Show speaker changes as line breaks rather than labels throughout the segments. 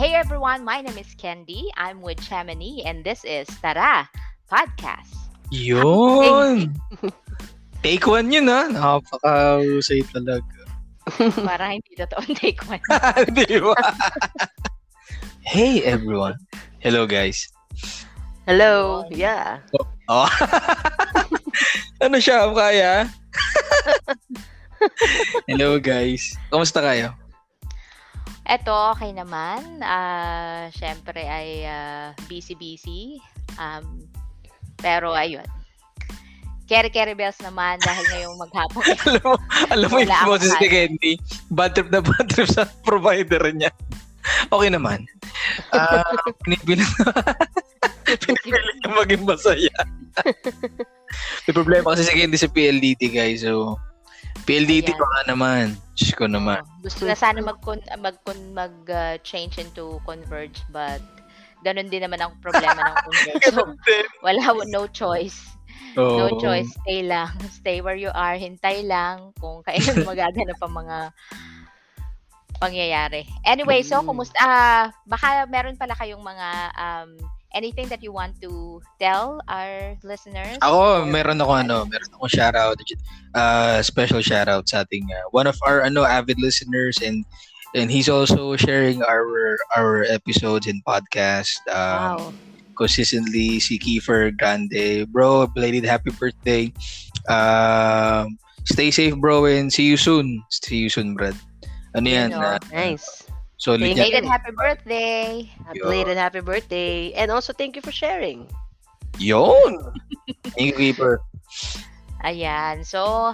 Hey everyone, my name is Candy. I'm with Chamonix and this is Tara Podcast.
Yun! Take one yun ha. Nakapaka-usay talaga.
Para hindi totoong take one.
Di ba? hey everyone. Hello guys.
Hello. Yeah.
Oh. ano siya? Kaya? Hello guys. Kamusta kayo?
Eto, okay naman. Ah, syempre ay ah, busy-busy. Um, pero ayun. Carry-carry bells naman dahil ngayong maghapon.
alam mo, alam mo yung boses ni. Candy. Bad trip na bad trip sa provider niya. Okay naman. Ah, pinipilit pinipilit niya maging masaya. May problema kasi si Candy sa PLDT guys. So, PLDT
Ayan.
baka naman. Diyos ko naman.
Oo. gusto na sana mag mag mag ah, change into converge but ganun din naman ang problema ng converge. So, wala no choice. No
Oo.
choice. Stay lang. Stay where you are. Hintay lang kung kailan magaganap ang mga pangyayari. Anyway, so
Mm.
kumusta ah, baka meron pala kayong mga um, anything that you want to tell our listeners?
Ako, meron ako ano, meron akong shoutout, uh, special shoutout sa ating uh, one of our ano avid listeners and and he's also sharing our our episodes and podcast um,
Wow.
consistently si Kiefer Grande. Bro, belated happy birthday. Um, stay safe bro and see you soon. See you soon, Brad. Ano yan?
Yun,
uh,
Nice.
Yan.
Belated happy birthday.
A belated happy birthday. And also thank you for sharing.
Yun! Thank you, Kiefer.
Ayan. So,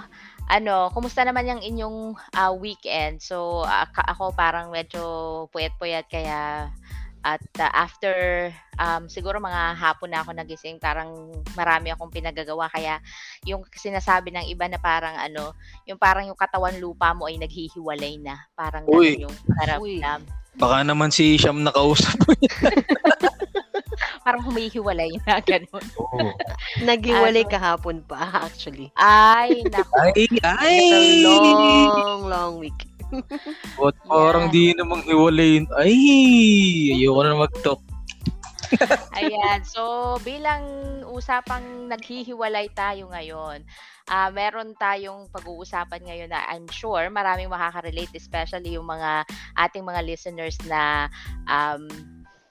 ano, kumusta naman yung inyong ah, weekend? So, ak- ako parang medyo puyat-puyat kaya at ah, after um, siguro mga hapon na ako nagising, parang marami akong pinagagawa kaya yung sinasabi ng iba na parang ano, yung parang yung katawan lupa mo ay naghihiwalay na. Parang
Uy.
ganun yung karamdam.
Baka naman si Sham nakausap mo.
Parang humihiwalay na ganun.
Oo.
Naghiwalay
Ano?
kahapon pa, actually.
Ay, naku.
Ay, ay!
It's a long, long week.
Ba't parang di namang hiwalay yun? Ay, ayoko na mag-talk.
Ayan. So, bilang usapang naghihiwalay tayo ngayon, ah meron tayong pag-uusapan ngayon na I'm sure maraming makaka-relate, especially yung mga ating mga listeners na um,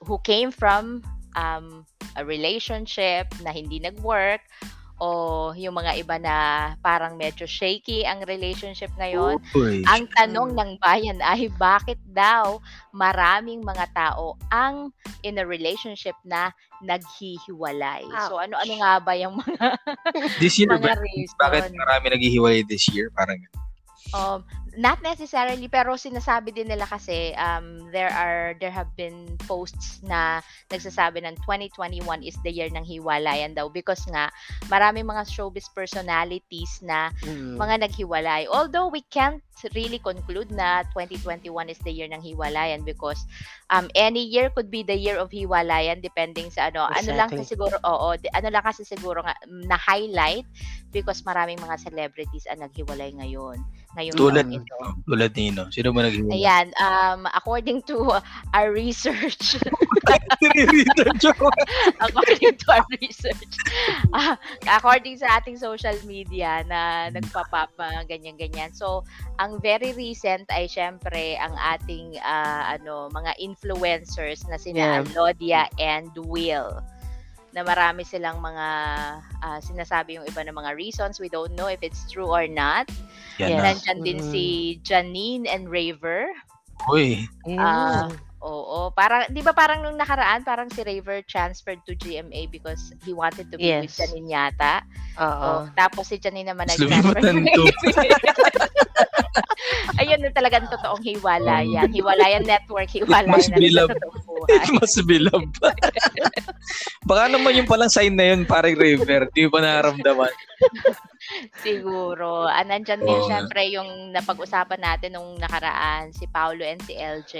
who came from um, a relationship na hindi nag-work o yung mga iba na parang medyo shaky ang relationship ngayon.
Uy.
Ang tanong
Mm.
ng bayan ay bakit daw maraming mga tao ang in a relationship na naghihiwalay. So
Ouch.
ano-ano nga ba yung mga
This year,
mga
ba?
reason?
Bakit marami naghihiwalay this year? Parang
Um, not necessarily pero sinasabi din nila kasi um, there are there have been posts na nagsasabi ng 2021 is the year ng hiwalayan daw because nga marami mga showbiz personalities na
Mm.
mga naghiwalay. Although we can't really conclude na 2021 is the year ng hiwalayan because um any year could be the year of hiwalayan depending sa ano. Ano lang kasi
Exactly.
siguro oo, ano lang kasi siguro nga na highlight because maraming mga celebrities ang naghiwalay ngayon. Ngayong
tulad. Tulad nino. Sino ba naghihiwalay?
Ayan, um, according to our research, according to our research, ah, according sa ating social media na nagpa-pop mga ganyan-ganyan. So, ang very recent ay syempre ang ating ah, ano mga influencers na sina
Yeah.
Alodia and Will na marami silang mga ah, sinasabi yung iba ng mga reasons. We don't know if it's true or not.
Yan
Yes.
na.
Nandyan din
Mm.
si Janine and Raver.
Uy.
Mm.
Oo, parang 'di ba parang nung nakaraan parang si Raver transferred to GMA because he wanted to be with
Yes.
Janine yata.
Oo.
Oh, tapos si Janine naman nag-transfer. Ayun na talagang totoong hiwalayan. Hiwalayan network, hiwalayan
must
na
be love. It must be love. Baka naman yung palang sign na yun, parang river. Di ba naramdaman?
Siguro. Ah, nandyan din
Oo.
syempre yung napag-usapan natin nung nakaraan, si Paulo and si LJ.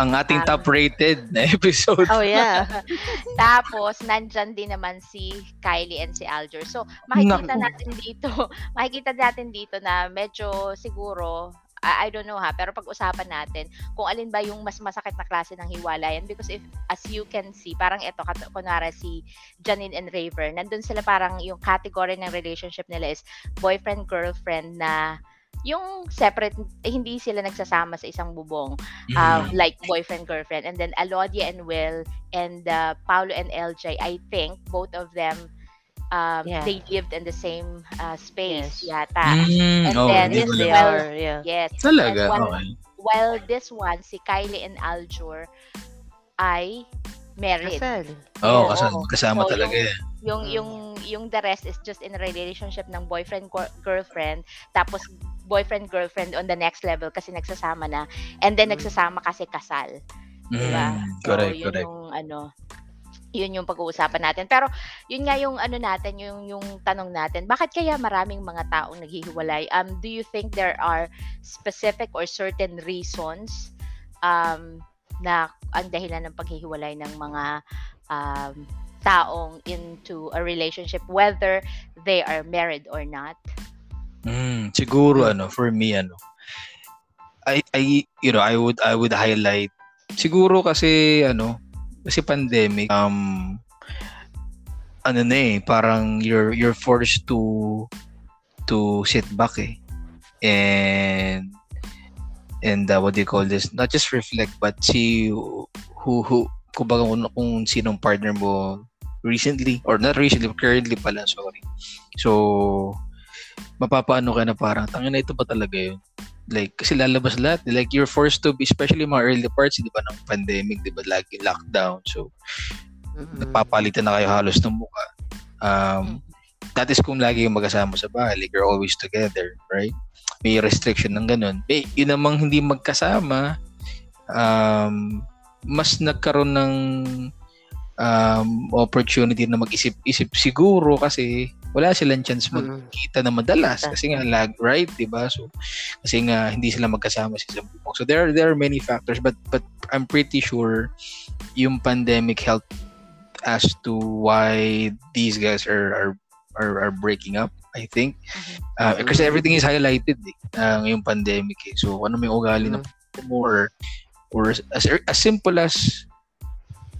Ang ating
Um,
top-rated na episode.
Oh, yeah.
Tapos, nandyan din naman si Kylie and si Alger. So, makikita
Naku.
natin dito, makikita natin dito na medyo siguro, I, I don't know ha, pero pag-usapan natin kung alin ba yung mas masakit na klase ng hiwalayan. Because if as you can see, parang ito kunwari si Janine and Raver, nandun sila parang yung category ng relationship nila is boyfriend girlfriend na yung separate eh, hindi sila nagsasama sa isang bubong um,
Mm.
like boyfriend girlfriend. And then Alodia and Will and uh, Paulo and LJ I think both of them um,
Yeah.
they lived in the same uh, space
Yes.
yata
Mm,
And
oh,
then,
Yes, they
well,
are. Yeah.
yes
Talaga,
And one-
okay.
while this one si Kylie and Aljur ay married
Kasal.
Oo,
Oo.
kasi kasama
So,
talaga eh.
yung
Mm.
yung yung the rest is just in a relationship ng boyfriend gir- girlfriend tapos boyfriend girlfriend on the next level kasi nagsasama na and then
Mm.
nagsasama kasi kasal
Mm,
diba so
correct,
yun
correct.
yung ano yun yung pag-uusapan natin pero yun nga yung ano natin yung yung tanong natin bakit kaya maraming mga taong naghihiwalay um do you think there are specific or certain reasons um na ang dahilan ng paghihiwalay ng mga um taong into a relationship whether they are married or not
Mm, siguro ano, for me ano. I I you know, I would I would highlight siguro kasi ano, kasi pandemic um ano na eh, parang you're you're forced to to sit back eh. And and uh, what do you call this? Not just reflect but see who who kumbaga kung, kung sinong partner mo recently or not recently currently pala sorry. So mapapaano ka na parang tangin na ito ba talaga yun? Like, kasi lalabas lahat. Like, you're forced to be, especially mga early parts, di ba, ng pandemic, di ba, lagi lockdown. So,
Mhm.
nagpapalitan na kayo halos ng mukha. Um, that is kung lagi yung magkasama sa bahay. Like, you're always together, right? May restriction ng ganun. May, yun namang hindi magkasama, um, mas nagkaroon ng um, opportunity na mag-isip-isip siguro kasi wala silang chance magkita na madalas kasi nga lag right 'di ba? So kasi nga hindi sila magkasama sa isang bubong so there are, there are many factors but but I'm pretty sure yung pandemic helped as to why these guys are are are, are breaking up I think. Uh, kasi everything is highlighted eh, uh, ngayong pandemic eh. so ano may ugali ng mo or or as, as simple as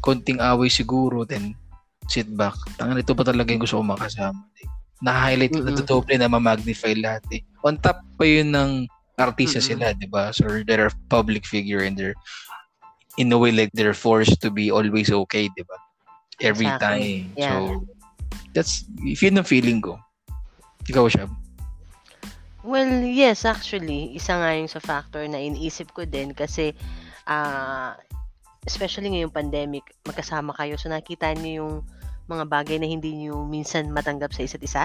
konting away siguro then sit back. Tangan ito ba talaga yung gusto ko makasama? Eh, Na-highlight mm
Mm-mm.
na ma-magnify lahat eh. On top pa yun ng artista
Mm-mm.
sila, di ba? So they're a public figure and they're in a way like they're forced to be always okay, di ba? Every
Exactly.
time.
Yeah.
So that's if yun ang feeling ko. Ikaw siya.
Well, yes, actually, isa nga yung sa factor na iniisip ko din kasi ah especially ngayong pandemic, magkasama kayo so nakita niyo yung mga bagay na hindi niyo minsan matanggap sa isa't isa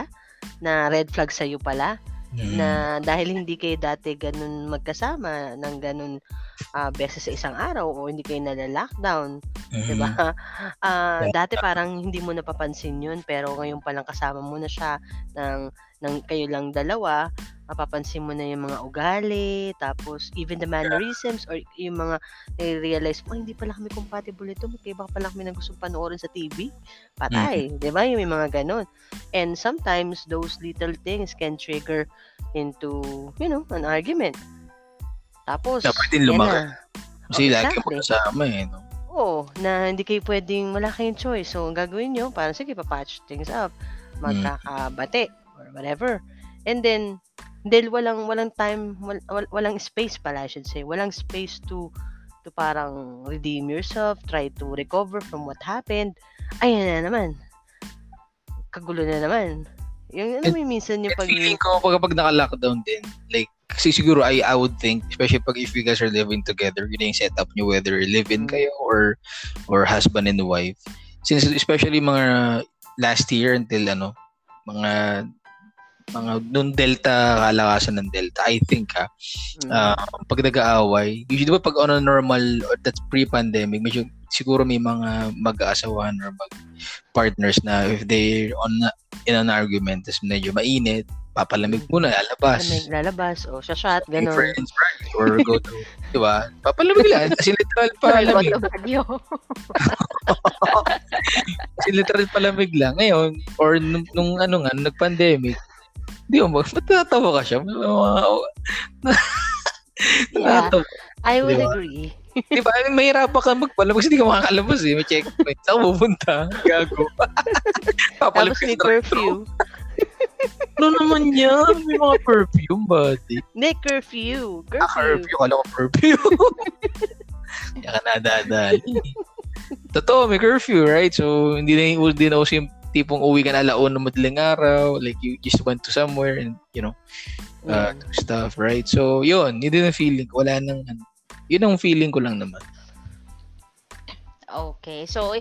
na red flag sa iyo pala
Mm.
na dahil hindi kayo dati ganun magkasama ng ganun ah, beses sa isang araw o hindi kayo nala-lockdown, 'di ba? Ah, dati parang hindi mo napapansin 'yun pero ngayon pa lang kasama mo na siya ng ng kayo lang dalawa, mapapansin mo na yung mga ugali, tapos even the mannerisms or yung mga realize mo, "Ay, hindi pala kami compatible nito, magkaiba pala kami ng gustong panoorin sa TV. Patay, 'di ba? Yung may mga ganun. And sometimes those little things can trigger into, you know, an argument. Tapos,
Dapat din lumaki. Kasi
Oh,
lagi
exactly.
magkasama eh. No?
Oo, na hindi kayo pwedeng, wala kayong choice. So, ang gagawin nyo, parang sige, papatch things up. Magkakabate or whatever. And then, dahil walang, walang time, wal, wal- walang space pala, I should say. Walang space to to parang redeem yourself, try to recover from what happened. Ayan na naman. Kagulo na naman. Yung ano may minsan yung pag...
feeling ko pag, pag naka-lockdown din, like, kasi siguro I, I would think, especially pag if you guys are living together, yun yung setup nyo, whether live-in
Mm.
kayo or or husband and wife. Since especially mga last year until ano, mga mga nung Delta, kalakasan ng Delta, I think ha,
Mm.
ah, pag nag-aaway, usually diba pag on a normal, or that's pre-pandemic, medyo siguro may mga mag-aasawahan or mag-partners na if they on in an argument, tas medyo mainit, papalamig muna, lalabas.
may lalabas o sa shot, gano'n.
friends, right? Or go to, di ba? Papalamig lang. Kasi literal palamig. Kasi literal palamig lang. Ngayon, or nung, nung ano nga, nung nag-pandemic, di mo, ba't natatawa ka siya?
Yeah. I would
Diba?
agree.
Di ba? Mahirapan ka magpalabas. Hindi ka makakalabas eh. May checkpoint. Saan pupunta? Gago. Papalabas
Tapos may curfew.
Ano naman yan? May mga perfume, buddy.
May curfew.
Ah,
Curfew.
curfew. Kala ko perfume. Hindi ka nadadali. Totoo, may curfew, right? So, hindi na hindi na kasi yung tipong uwi ka na alaon ng madaling araw. Like, you just went to somewhere and, you know, uh,
Mm.
stuff, right? So, yun. Yun din ang feeling. ko. Wala nang, ano, yun ang feeling ko lang naman.
Okay. So,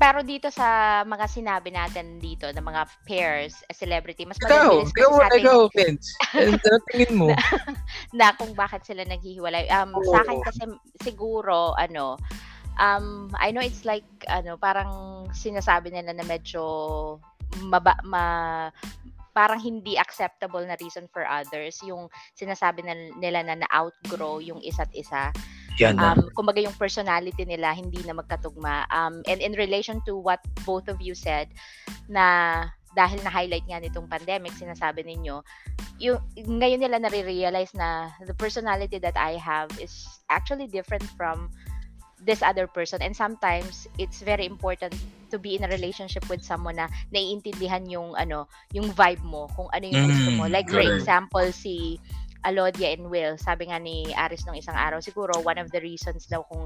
pero dito sa mga sinabi natin dito ng mga pairs, eh, celebrity, mas
Ikaw,
mabilis
ikaw,
kasi sa ating
ikaw, Vince. Ano ano tingin mo?
na kung bakit sila naghihiwalay. Um, sa akin kasi siguro, ano, um, I know it's like, ano, parang sinasabi nila na medyo maba, ma, parang hindi acceptable na reason for others yung sinasabi na, nila na na-outgrow yung isa't isa.
Yan na.
um, kumbaga yung personality nila hindi na magkatugma. Um, and in relation to what both of you said, na dahil na-highlight nga nitong pandemic, sinasabi ninyo, yung, ngayon nila nare-realize na the personality that I have is actually different from this other person. And sometimes it's very important to be in a relationship with someone na naiintindihan yung ano yung vibe mo kung ano yung gusto mo.
Mm,
like for example si Alodia and Will, sabi nga ni Aris nung isang araw, siguro one of the reasons daw kung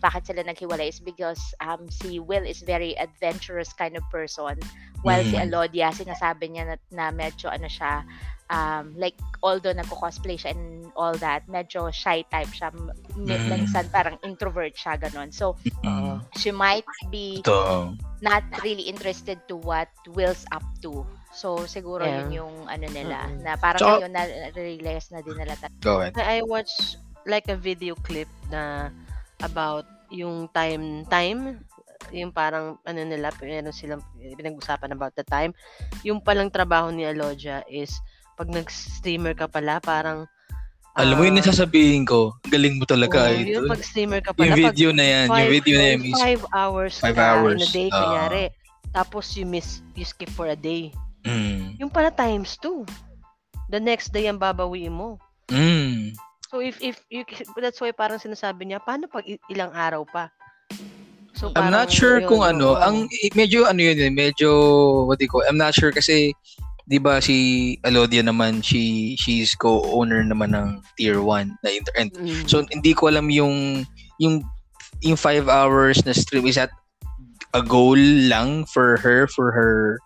bakit sila naghiwalay is because um, si Will is very adventurous kind of person. While si
Mm.
Alodia sinasabi niya na, na medyo ano siya um, like although nagko-cosplay siya and all that medyo shy type siya
Mm.
minsan parang introvert siya ganon so
Mm.
she might be
Ito.
not really interested to what Will's up to so siguro
Yeah.
yun yung ano nila
Mm-mm.
na parang
Tsaka-
ngayon na realize na din nila
Go ahead.
I watched like a video clip na about yung time time yung parang ano nila meron silang pinag-usapan about the time yung palang trabaho ni Alodia is pag nag-streamer ka pala parang
Alam mo yun
ah,
yung sasabihin ko. Galing mo talaga,
oo, yung
idol.
pag streamer ka pala
Yung video na yan. Yung
five-
video na yan is
five hours
Five
ka in
hours,
a day
ah.
kunyari tapos you miss you skip for a day
Mm.
yung pala times two the next day ang babawiin mo
Mm.
So if if you that's why parang sinasabi niya paano pag ilang araw pa? So
I'm not sure
yun,
kung ano.
oo.
Ang medyo ano yun eh, medyo what do you call, I'm not sure kasi 'di ba si Alodia naman she she's co-owner naman ng Tier 1 na inter and
Mm.
so hindi ko alam yung yung yung 5 hours na stream is that a goal lang for her for her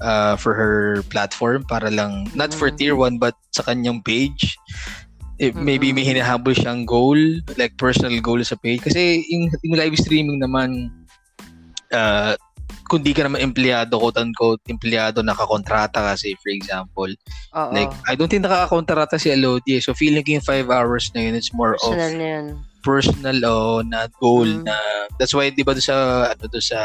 uh, for her platform para lang not for
Mm.
tier 1 but sa kanyang page eh, maybe may
Mm.
hinahabol siyang goal like personal goal sa page kasi yung, yung live streaming naman uh, kung di ka naman empleyado quote unquote empleyado nakakontrata kasi for example
Oo.
like I don't think nakakakontrata si Elodie so feeling ko yung 5 hours na yun it's more of
personal na yun.
personal o na goal
Mm.
na that's why 'di ba sa ano doon sa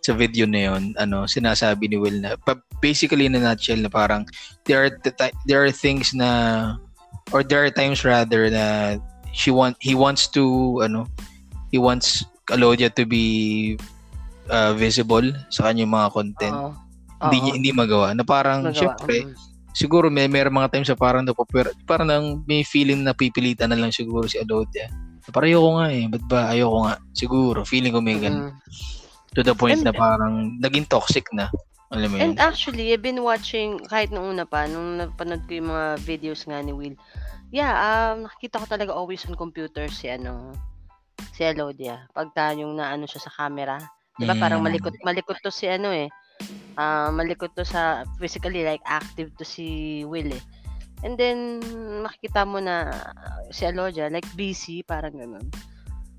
sa video na yon ano sinasabi ni Will na basically in a nutshell na parang there are ti- there are things na or there are times rather na she want he wants to ano he wants Alodia to be uh, visible sa kanyang mga content
Oo.
hindi
Oo.
niya hindi magawa na parang
Magawa.
syempre
Mm.
siguro may may mga times sa parang napapwer parang nang may feeling na pipilitan na lang siguro si Alodia. Parang ayoko nga eh. Ba't ba ayoko nga? Siguro. Feeling ko may ganun.
Mm.
To the point
And-
na parang naging toxic na. Alam mo yun?
And actually, I've been watching kahit nung una pa nung napanood ko yung mga videos nga ni Will. Yeah, um nakikita ko talaga always on computer si ano si Elodia. Pagka yung naano siya sa camera. 'Di ba parang
Mm.
malikot malikot to si ano eh. Ah, malikot to sa physically like active to si Will eh. And then makikita mo na uh, si Alodia like busy parang ganun.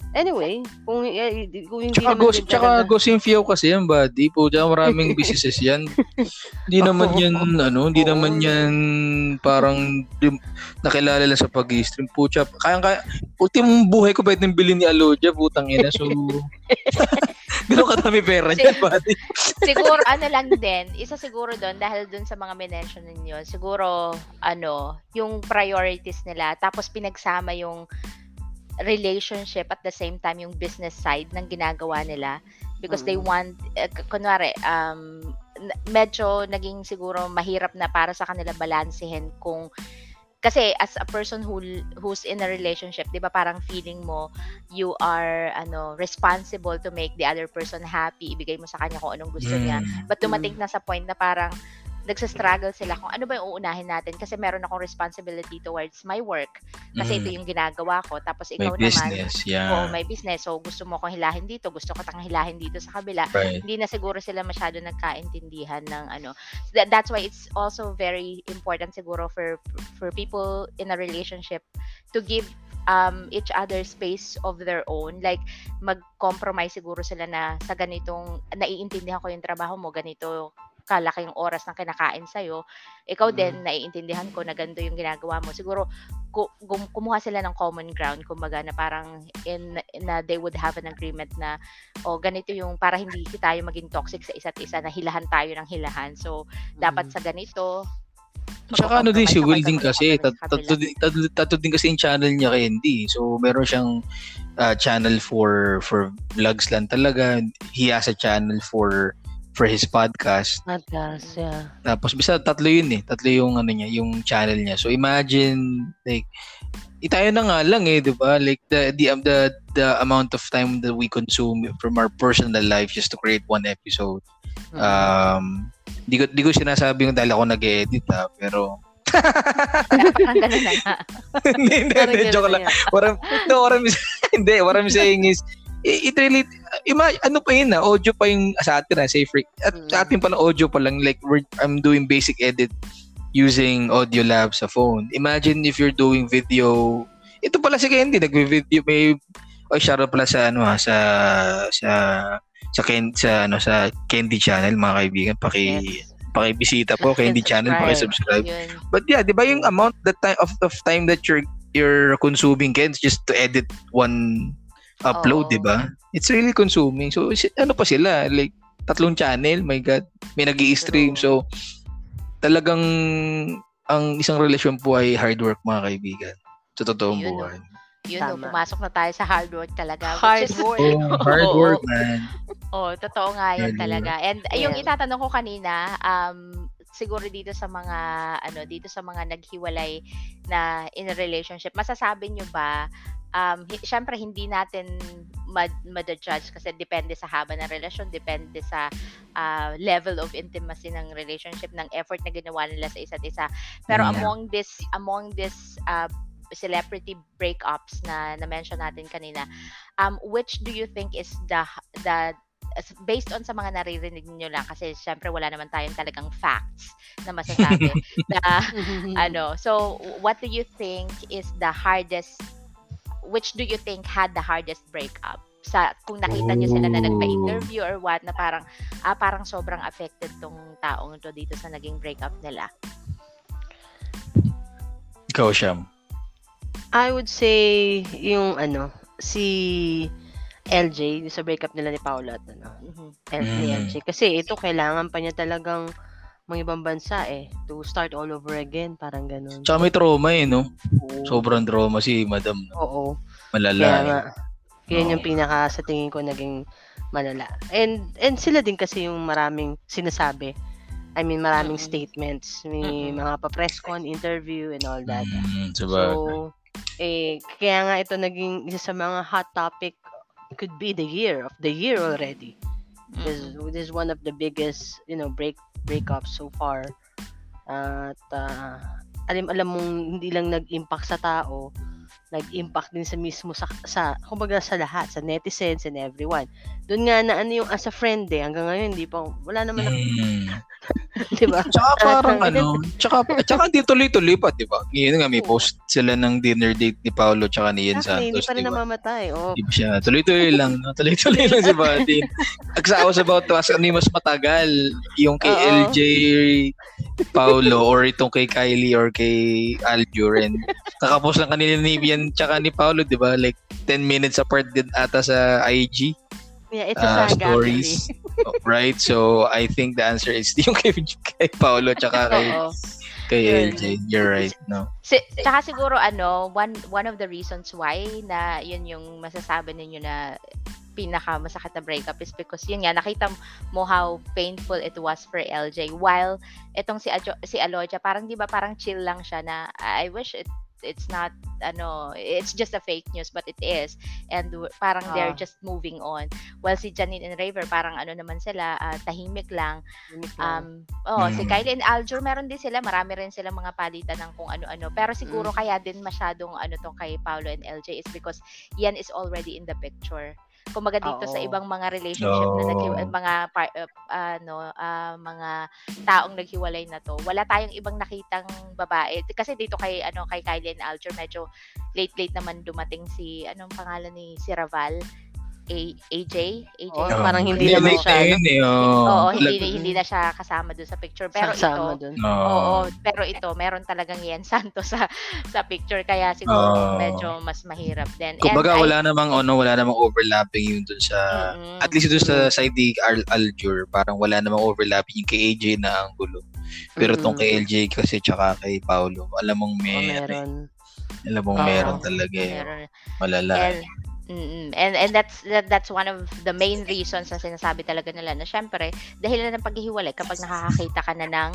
Anyway, kung, eh, kung hindi
Tsaka,
naman
Ghost, tsaka
talaga-
Ghost Infio kasi yan, buddy. Po, dyan maraming businesses yan. Hindi naman yan, ano, hindi naman yan parang di- nakilala lang sa pag-stream. Pucha, kaya kaya, ultimong buhay ko pwede nang bilhin ni Alodia, putang ina. So, gano'n kadami pera niyan, buddy.
siguro ano lang din, isa siguro doon dahil doon sa mga mention ninyo, siguro ano, yung priorities nila tapos pinagsama yung relationship at the same time yung business side ng ginagawa nila because they
Mm.
want eh, k- kunwari um medyo naging siguro mahirap na para sa kanila balansehin kung kasi as a person who who's in a relationship, 'di ba parang feeling mo you are ano responsible to make the other person happy, ibigay mo sa kanya kung anong gusto niya.
Mm.
But dumating na sa point na parang nagsa-struggle sila kung ano ba yung uunahin natin kasi meron akong responsibility towards my work kasi ito
Mm.
yung ginagawa ko tapos
May
ikaw naman
business,
oh,
yeah.
may business so gusto mo akong hilahin dito gusto ko tang hilahin dito sa kabila
Right.
hindi na siguro sila masyado nagkaintindihan ng ano that, that's why it's also very important siguro for for people in a relationship to give um each other space of their own like mag-compromise siguro sila na sa ganitong naiintindihan ko yung trabaho mo ganito kalaki yung oras ng kinakain sa'yo, ikaw din, naiintindihan ko na ganito yung ginagawa mo. Siguro, ku- gum- kumuha sila ng common ground, kumbaga, na parang in, na they would have an agreement na, o ganito yung, para hindi tayo maging toxic sa isa't isa, na hilahan tayo ng hilahan. So, dapat sa ganito,
Tsaka ano din si Will din kasi, tatlo tatlo, tatlo din kasi yung channel niya kay Andy. So meron siyang uh, channel for for vlogs lang talaga. He has a channel for for his podcast.
Podcast, yeah.
Tapos bisa tatlo yun eh. Tatlo yung ano niya, yung channel niya. So imagine like eh, tayo na nga lang eh, 'di ba? Like the the um, the the amount of time that we consume from our personal life just to create one episode.
Mm.
Um di ko di ko sinasabi yung dahil ako nag-edit ha, pero
parang ganun na nga.
hindi, hindi, joke lang. What I'm, no, what I'm, hindi, what I'm saying is, it, really, ima, ano pa yun na, audio pa yung sa atin na, say free, at
Mm.
sa atin pala audio pa lang, like, we're, I'm doing basic edit using Audio Lab sa phone. Imagine if you're doing video, ito pala si Candy, nagvi-video, may, oh, shout out pala sa, ano ha, sa, sa, sa, Ken, sa, ano, sa Candy Channel, mga kaibigan, paki,
Yes.
pakibisita po, Candy Channel,
Subscribe.
paki-subscribe.
Yun.
But yeah, 'di ba yung amount that time of, of time that you're you're consuming Kens just to edit one upload. 'di ba? It's really consuming. So ano pa sila? Like tatlong channel, my god. May nag-i-stream.
True.
So talagang ang isang relasyon po ay hard work mga kaibigan. Sa totoong
Yun,
buhay.
Yun, no,
Tama.
pumasok na tayo sa hard work talaga.
Hard
is-
work.
Oh, hard work, man.
Oh, totoo nga yan
Hard
talaga. And uh, yung
Yeah.
itatanong ko kanina, um, siguro dito sa mga, ano, dito sa mga naghiwalay na in a relationship, masasabi nyo ba, um, hi- syempre hindi natin mad, mad-judge kasi depende sa haba ng relasyon, depende sa ah, level of intimacy ng relationship, ng effort na ginawa nila sa isa't isa. Pero
Yeah.
among this, among this uh, celebrity breakups na na-mention natin kanina, um, which do you think is the the as- based on sa mga naririnig niyo lang kasi syempre wala naman tayong talagang facts na masasabi na ano so what do you think is the hardest which do you think had the hardest breakup sa kung nakita niyo sila na nagpa-interview or what na parang ah parang sobrang affected tong taong to dito sa naging breakup nila
Ikaw, Sham.
I would say yung ano, si LJ yung sa breakup nila ni Paula at ano,
Mhm.
L- ni
Mm.
LJ. Kasi ito kailangan pa niya talagang mga ibang bansa eh to start all over again, parang ganun.
Tsaka may trauma eh, no?
Oo.
Sobrang trauma si Madam. No?
Oo.
Malala.
Kaya
eh.
nga, yung
Oo.
pinaka sa tingin ko naging malala. And and sila din kasi yung maraming sinasabi. I mean, maraming
Mm-mm.
statements. May
Mm-mm.
mga pa-press con, interview, and all that.
Mm, sabagay.
So, eh, kaya nga ito naging isa sa mga hot topic could be the year of the year already. Because
Mhm.
this is one of the biggest, you know, break breakups so far. At ah, alam alam mong hindi lang nag-impact sa tao, nag-impact din sa mismo sa, sa kumbaga sa lahat, sa netizens and everyone. Doon nga na ano yung as a friend eh, hanggang ngayon hindi pa, wala naman, na,
Mm.
di ba?
Tsaka parang ano, tsaka, tsaka di tuloy-tuloy pa, di ba? Ngayon nga may post sila ng dinner date ni Paolo tsaka ni Ian
Actually, hindi
Santos,
pa rin
di ba?
namamatay. Oh,
Di ba siya? Tuloy-tuloy lang, no? Tuloy-tuloy lang si Buddy. Agsaos about to ask ano yung mas matagal, yung kay
Oo.
LJ Paolo or itong kay Kylie or kay Aljur and kakapos lang kanila ni Ian tsaka ni Paolo, di ba? Like 10 minutes apart din ata sa IG
yeah, it's
uh,
a saga
stories. Oh, right? So, I think the answer is yung kay, kay Paolo tsaka kay, kay. LJ. You're right, no?
Si, tsaka siguro ano, one one of the reasons why na yun yung masasabi ninyo na pinakamasakit na breakup is because yun nga nakita mo how painful it was for LJ while itong si Ajo, si Aloja parang 'di ba parang chill lang siya na I wish it it's not ano it's just a fake news but it is. And parang uh, they're just moving on. While si Janine and Raver parang ano naman sila uh, tahimik lang. Um oh mm. si Kylie and Aljur meron din sila marami rin sila mga palitan ng kung ano-ano. Pero siguro mm. kaya din masyadong ano tong kay Paolo and LJ is because yan is already in the picture Kumbaga dito Oo. sa ibang mga relationship no. na naghiwa, mga par, uh, ano uh, mga taong naghiwalay na to. Wala tayong ibang nakitang babae kasi dito kay ano kay Kylie and Alger medyo late late naman dumating si anong pangalan ni si Raval A- AJ, AJ.
Oh, parang hindi, naman siya.
Yun, eh, oh.
Oo, hindi hindi na siya kasama doon sa picture. Pero
kasama
ito,
dun.
Oh. oo, pero ito meron talagang Yen Santo sa sa picture kaya siguro oh. medyo mas mahirap din.
Kumbaga wala I, namang ano, wala namang overlapping yun doon sa mm-hmm. at least doon sa side ni Al Aljur, parang wala namang overlapping yung kay AJ na ang gulo. Pero mm-hmm. tong kay LJ kasi tsaka kay Paulo, alam mong may
oh, meron.
Alam mong oh, meron talaga eh. Meron. Malala. And,
Mm, and and that's that, that's one of the main reasons na sinasabi talaga nila na syempre dahil na ng paghihiwalay kapag nakakakita ka na ng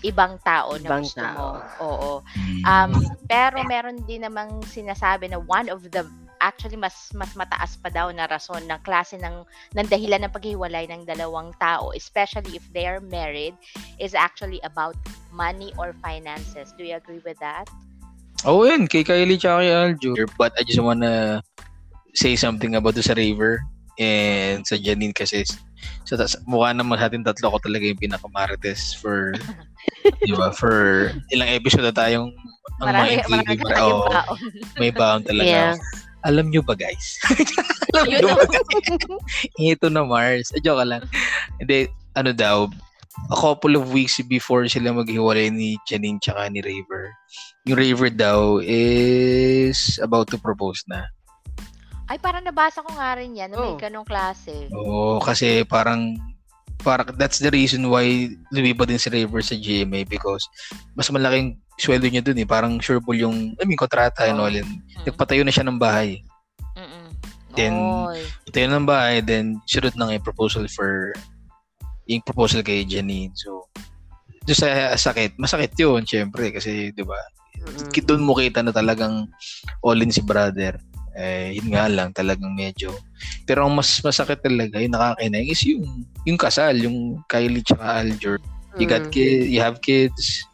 ibang tao na ibang gusto tao. mo. Oo. Mm. Um pero meron din namang sinasabi na one of the actually mas mas mataas pa daw na rason ng klase ng ng dahilan ng paghiwalay ng dalawang tao especially if they are married is actually about money or finances. Do you agree with that?
Oh, yun. Kay Kylie tsaka kay Aljo. But I just wanna say something about sa Raver and sa Janine kasi so tas, mukha naman sa atin tatlo ko talaga yung pinakamarites for di ba for ilang episode na tayong ang
marami,
mga marami
para, oh,
baon. may baon talaga. Yeah. alam nyo ba guys? Alam nyo ba guys? Ito na Mars. Eh, joke lang. Hindi ano daw a couple of weeks before sila maghiwalay ni Janine tsaka ni Raver yung Raver daw is about to propose na
ay, parang nabasa ko nga rin yan na may oh. ganong klase.
Oo, kasi parang parang that's the reason why lumiba din si River sa GMA because mas malaking sweldo niya dun eh. Parang sureball yung, I mean, kontrata oh. and all. And, mm. Nagpatayo na siya ng bahay.
Mm-mm.
Then, Oy. patayo ng bahay, then sunod na nga yung proposal for yung proposal kay Janine. So, doon sa sakit, masakit yun, syempre, kasi, di ba, mm-hmm. doon mo kita na talagang all in si brother eh yun nga lang talagang medyo. Pero ang mas masakit talaga yung nakakainay is yung yung kasal yung Kylie tsaka Aljur you got mm. kids you have kids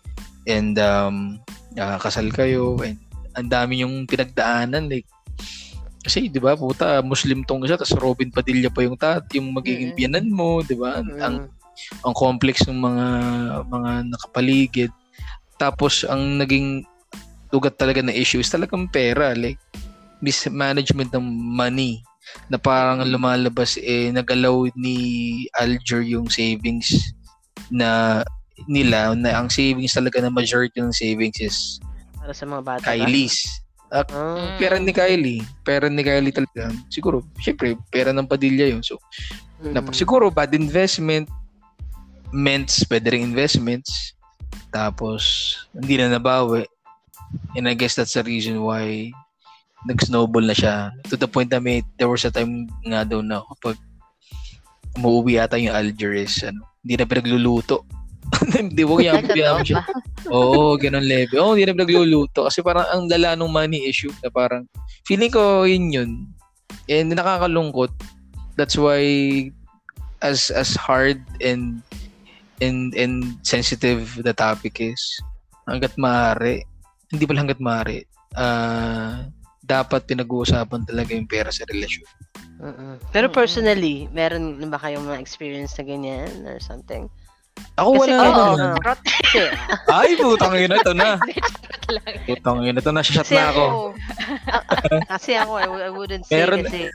and um uh, kasal kayo and ang dami yung pinagdaanan like kasi 'di ba puta Muslim tong isa tapos Robin Padilla pa yung tat yung magiging biyanan mo 'di ba? Mm-hmm. ang ang complex ng mga mga nakapaligid. Tapos ang naging tugat talaga na issue is talagang pera like mismanagement ng money na parang lumalabas eh nagalaw ni Alger yung savings na nila na ang savings talaga na majority ng savings is
para sa mga bata
Kylie's. Uh, oh. pera ni Kylie. Pera ni Kylie talaga. Siguro syempre pera ng Padilla yun. So mm. siguro bad investment ments pwede rin investments. Tapos hindi na nabawi. And I guess that's the reason why nag-snowball na siya. To the point na may there was a time nga daw na kapag umuwi ata yung Algeris ano, hindi na pinagluluto. Hindi mo kaya mo siya. oo ganun level. Oo hindi na pinagluluto. Kasi parang ang lala ng money issue na parang feeling ko yun yun. And nakakalungkot. That's why as as hard and and and sensitive the topic is hanggat maaari hindi pala hanggat maaari uh, dapat pinag-uusapan talaga yung pera sa relasyon.
Uh-uh. Pero personally, meron na ba kayong mga experience na ganyan or something?
Ako Kasi, wala
oh,
naman. Oh, Ay, putang ina, ito na. putang ina, ito na, shot na ako.
kasi ako, I, wouldn't say meron, kasi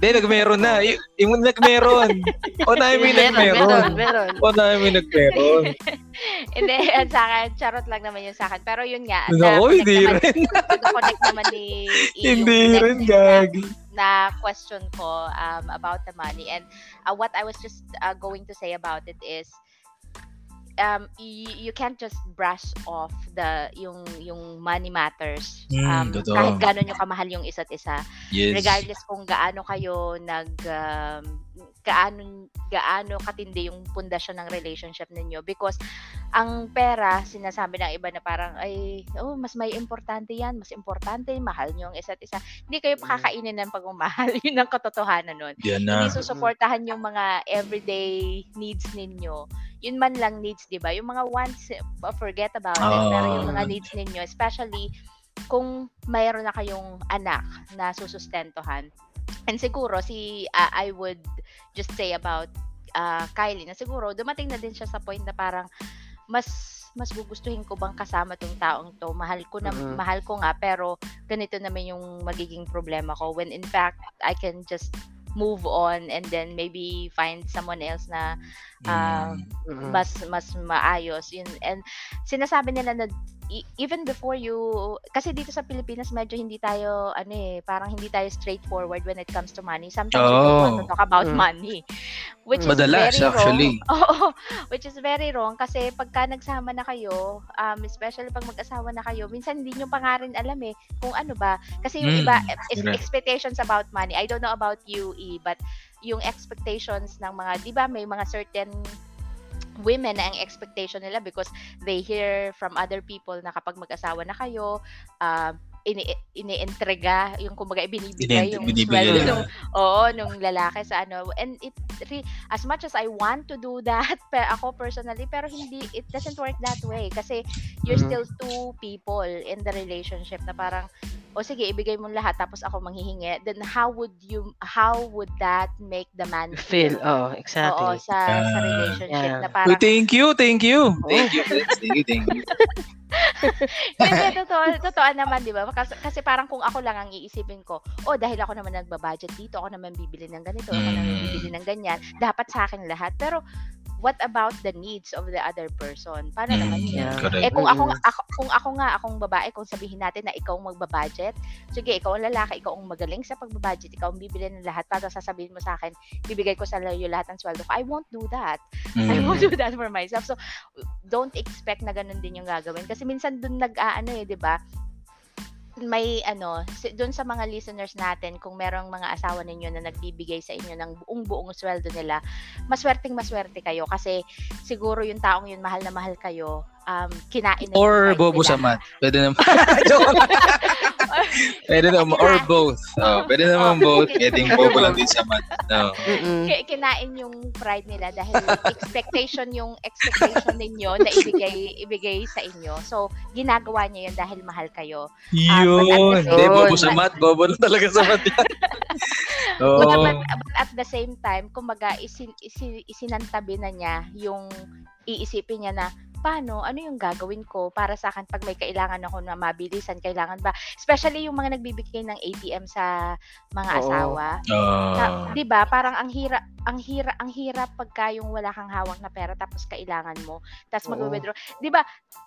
hindi, nagmeron na. Y- yung nagmeron. O na may nagmeron.
Meron,
O na may nagmeron.
Hindi, yan sa akin. Charot lang naman yung sa akin. Pero yun nga.
No, hindi rin.
connect naman ni
Hindi rin, gagi.
Na, question ko um, about the money. And uh, what I was just uh, going to say about it is, um you, you can't just brush off the yung yung money matters
Mm,
um
totoo.
kahit gaano nyo kamahal yung isa't isa
Yes.
regardless kung gaano kayo nag um, gaano gaano katindi yung pundasyon ng relationship ninyo because ang pera sinasabi ng iba na parang ay oh mas may importante yan mas importante mahal nyo ang isa't isa hindi kayo pakakainin ng pagmamahal yun ang katotohanan nun
Yan na.
hindi susuportahan yung mga everyday needs ninyo. Yun man lang needs, di ba? Yung mga wants, uh, forget about it. Pero yung mga needs ninyo, especially kung mayroon na kayong anak na susustentohan. And siguro, si, uh, I would just say about uh, Kylie, na siguro, dumating na din siya sa point na parang, mas mas gugustuhin ko bang kasama tong taong to mahal ko na
Mm.
mahal ko nga pero ganito naman yung magiging problema ko when in fact I can just move on and then maybe find someone else na ah,
Mm.
Mm-mm.
mas mas maayos yun and sinasabi nila na e- even before you kasi dito sa Pilipinas medyo hindi tayo ano eh parang hindi tayo straightforward when it comes to money sometimes we don't want to
Oh.
talk about
Mm.
money which
Madalas,
is very
actually.
wrong which is very wrong kasi pagka nagsama na kayo um especially pag mag-asawa na kayo minsan hindi nyo pa nga rin alam eh kung ano ba kasi yung
Mm,
iba is
correct.
expectations about money I don't know about you E but yung expectations ng mga, di ba, may mga certain women na ang expectation nila because they hear from other people na kapag mag-asawa na kayo, uh, ini inientrega yung kumbaga ibinibigay
Ini-
yung sweldo nung oo nung lalaki sa ano and it re- as much as I want to do that pe ako personally pero hindi it doesn't work that way kasi you're
Mhm.
still two people in the relationship na parang o sige ibigay mo lahat tapos ako manghihingi then how would you how would that make the man
Feel, oh,
Oo,
exactly.
sa sa
Ah.
relationship
Yeah.
na parang
thank you, thank you. Thank you. Thank you, thank you.
Hindi, totoo, totoo naman, di ba? Kasi, kasi parang kung ako lang ang iisipin ko, oh, dahil ako naman nagbabudget dito, ako naman bibili ng ganito, ako naman
Mm.
bibili ng ganyan, dapat sa akin lahat. Pero, what about the needs of the other person? Paano naman
Mm,
yun?
Yeah.
correct.
Eh kung ako,
Mm.
ako kung ako nga akong babae, kung sabihin natin na ikaw ang magbabudget, sige, ikaw ang lalaki, ikaw ang magaling sa pagbabudget, ikaw ang bibili ng lahat, para sasabihin mo sa akin, bibigay ko sa iyo lahat ng sweldo ko. I won't do that. I
Mm.
won't do that for myself. So, don't expect na ganun din yung gagawin. Kasi minsan dun nag-aano eh, di ba? May ano, dun sa mga listeners natin, kung merong mga asawa ninyo na nagbibigay sa inyo ng buong buong sweldo nila, maswerteng maswerte kayo. Kasi siguro yung taong yun mahal na mahal kayo, um, kinain na yung
Or bobo sa mat. Pwede naman. Pwede naman. Or both. Oh, pwede naman
Oh,
both. Pwedeng bobo lang din sa mat. No.
Ki- kinain yung pride nila dahil expectation yung expectation ninyo na ibigay ibigay sa inyo. So, ginagawa niya yun dahil mahal kayo.
Yun.
but at the
Hindi,
same-
bobo sa mat. Bobo na talaga sa mat yan.
But, but, but at the same time, kumbaga isin, isin, isinantabi na niya yung iisipin niya na paano, ano yung gagawin ko para sa akin pag may kailangan ako na mabilisan, kailangan ba? Especially yung mga nagbibigay ng ATM sa mga
Oo.
asawa. Na, 'di ba? Parang ang hirap ang hirap ang hirap pagka yung wala kang hawak na pera tapos kailangan mo. Tapos mag-withdraw. 'Di ba?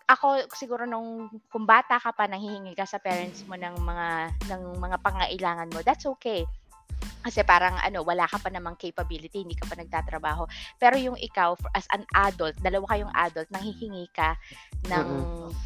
Ako siguro nung kung bata ka pa nanghihingi ka sa parents mo ng mga ng mga pangailangan mo. That's okay. Kasi parang ano, wala ka pa namang capability, hindi ka pa nagtatrabaho. Pero yung ikaw as an adult, dalawa kayong adult, nanghihingi ka ng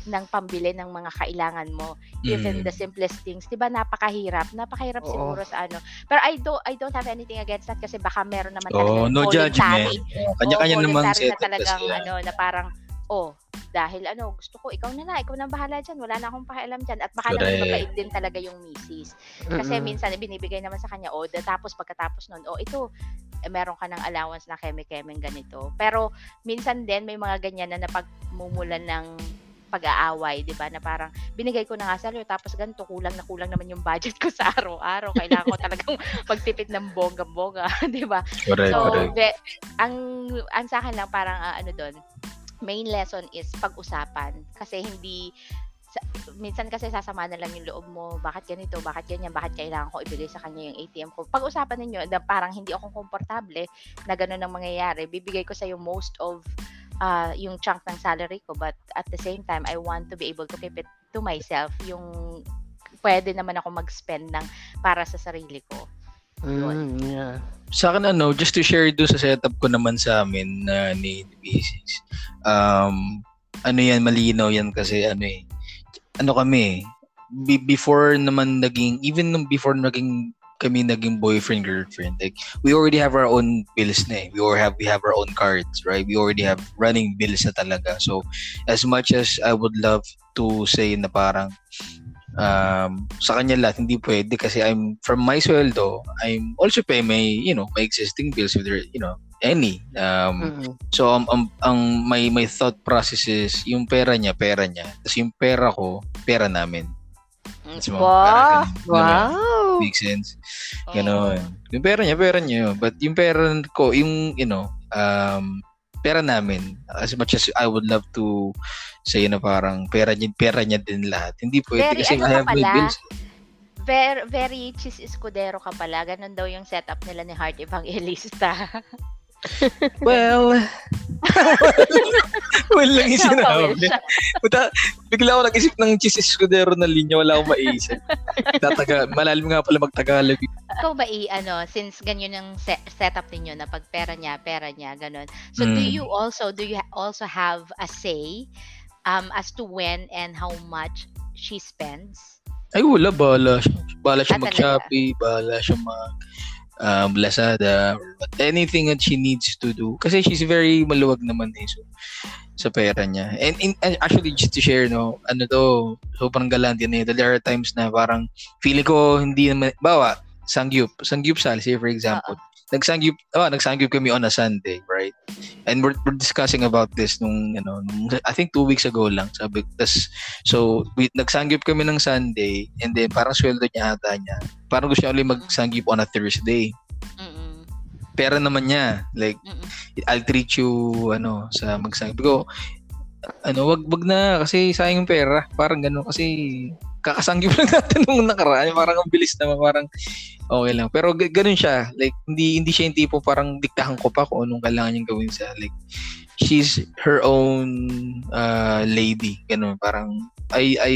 ng pambili ng mga kailangan mo even
Mm.
the simplest things, 'di ba napakahirap. Napakahirap
Oo.
siguro sa ano. Pero I don't I don't have anything against that kasi baka meron naman talaga
no
voluntary.
judgment. Kanya-kanya namang
voluntary na talagang
kasi
ano na parang oh, dahil ano, gusto ko ikaw na na, ikaw na bahala diyan. Wala na akong pakialam diyan at baka naman mabait din talaga yung misis. Kasi
Mm-mm.
minsan binibigay naman sa kanya, oh, da- tapos pagkatapos nun, oh, ito, eh, meron ka ng allowance na keme-kemeng ganito. Pero minsan din may mga ganyan na napagmumulan ng pag-aaway, 'di ba? Na parang binigay ko na nga sa tapos ganito kulang na kulang naman yung budget ko sa araw-araw. Kailangan ko talagang magtipid ng bongga-bongga, 'di ba?
Correct,
So,
correct.
be- ang ang sa akin lang parang ah, ano doon, main lesson is pag-usapan kasi hindi sa, minsan kasi sasama na lang yung loob mo, bakit ganito, bakit ganyan, bakit kailangan ko ibigay sa kanya yung ATM ko. Pag-usapan ninyo na parang hindi ako komportable na ganun ang mangyayari. Bibigay ko sa most of ah, yung chunk ng salary ko but at the same time, I want to be able to keep it to myself yung pwede naman ako mag-spend ng para sa sarili ko.
Mm, yeah.
Sa akin ano, just to share do sa setup ko naman sa amin na ni Basis. Um, ano yan, malinaw yan kasi ano eh. Ano kami, be- before naman naging, even nung before naging kami naging boyfriend girlfriend like we already have our own bills na eh. we already have we have our own cards right we already have running bills na talaga so as much as I would love to say na parang um, sa kanya lahat hindi pwede kasi I'm from my sweldo I'm also pay my you know my existing bills with there you know any um,
Mm-mm.
so um, um, ang my my thought process is yung pera niya pera niya tapos yung pera ko pera namin mo,
Wow.
parang ganun.
Wow.
Make sense? Ganon. Yung pera niya, pera niya. But yung pera ko, yung, you know, um, pera namin, as much as I would love to say na parang pera niya, pera niya din lahat. Hindi pwede
Very
kasi
ano
I have my bills.
Very, very cheese escudero ka pala. Ganon daw yung setup nila ni Heart Evangelista.
Well, well lang yung sinabi. Puta, bigla ako nag-isip ng cheese escudero na linya, wala akong maisip. Tataga, malalim nga pala magtagalog.
Ikaw ba i ano, since ganyan yung se- setup ninyo na pag pera niya, pera niya, ganon. So do
Mm.
you also do you also have a say um as to when and how much she spends?
Ay, wala. Bahala siya. Bahala siya
Ah,
mag-Shopee. Bahala siya mag um, Lazada. Or anything that she needs to do. Kasi she's very maluwag naman eh. So, sa pera niya. And, in, and actually, just to share, no, ano to, sobrang galante na yun. There are times na parang, feeling ko, hindi naman, bawa, sangyup. Sangyup sal, say for example. Nagsangyup, oh, nagsangyup kami on a Sunday, right? And we're, we're discussing about this nung, you know, nung, I think two weeks ago lang. Sabi, tas, so, we, nagsangyup kami ng Sunday, and then parang sweldo niya ata niya. Parang gusto niya ulit magsangyup on a Thursday.
Mm-mm.
Pera naman niya. Like,
Mm-mm.
I'll treat you, ano, sa magsangyup. Ko, ano, wag, wag na, kasi sayang yung pera. Parang gano'n, kasi kakasangyup lang natin nung nakaraan. Parang ang bilis naman, parang okay lang. Pero g- ganun siya. Like, hindi hindi siya yung tipo parang diktahan ko pa kung anong kailangan niyang gawin sa, like, she's her own uh, lady. Ganun, parang, I, I,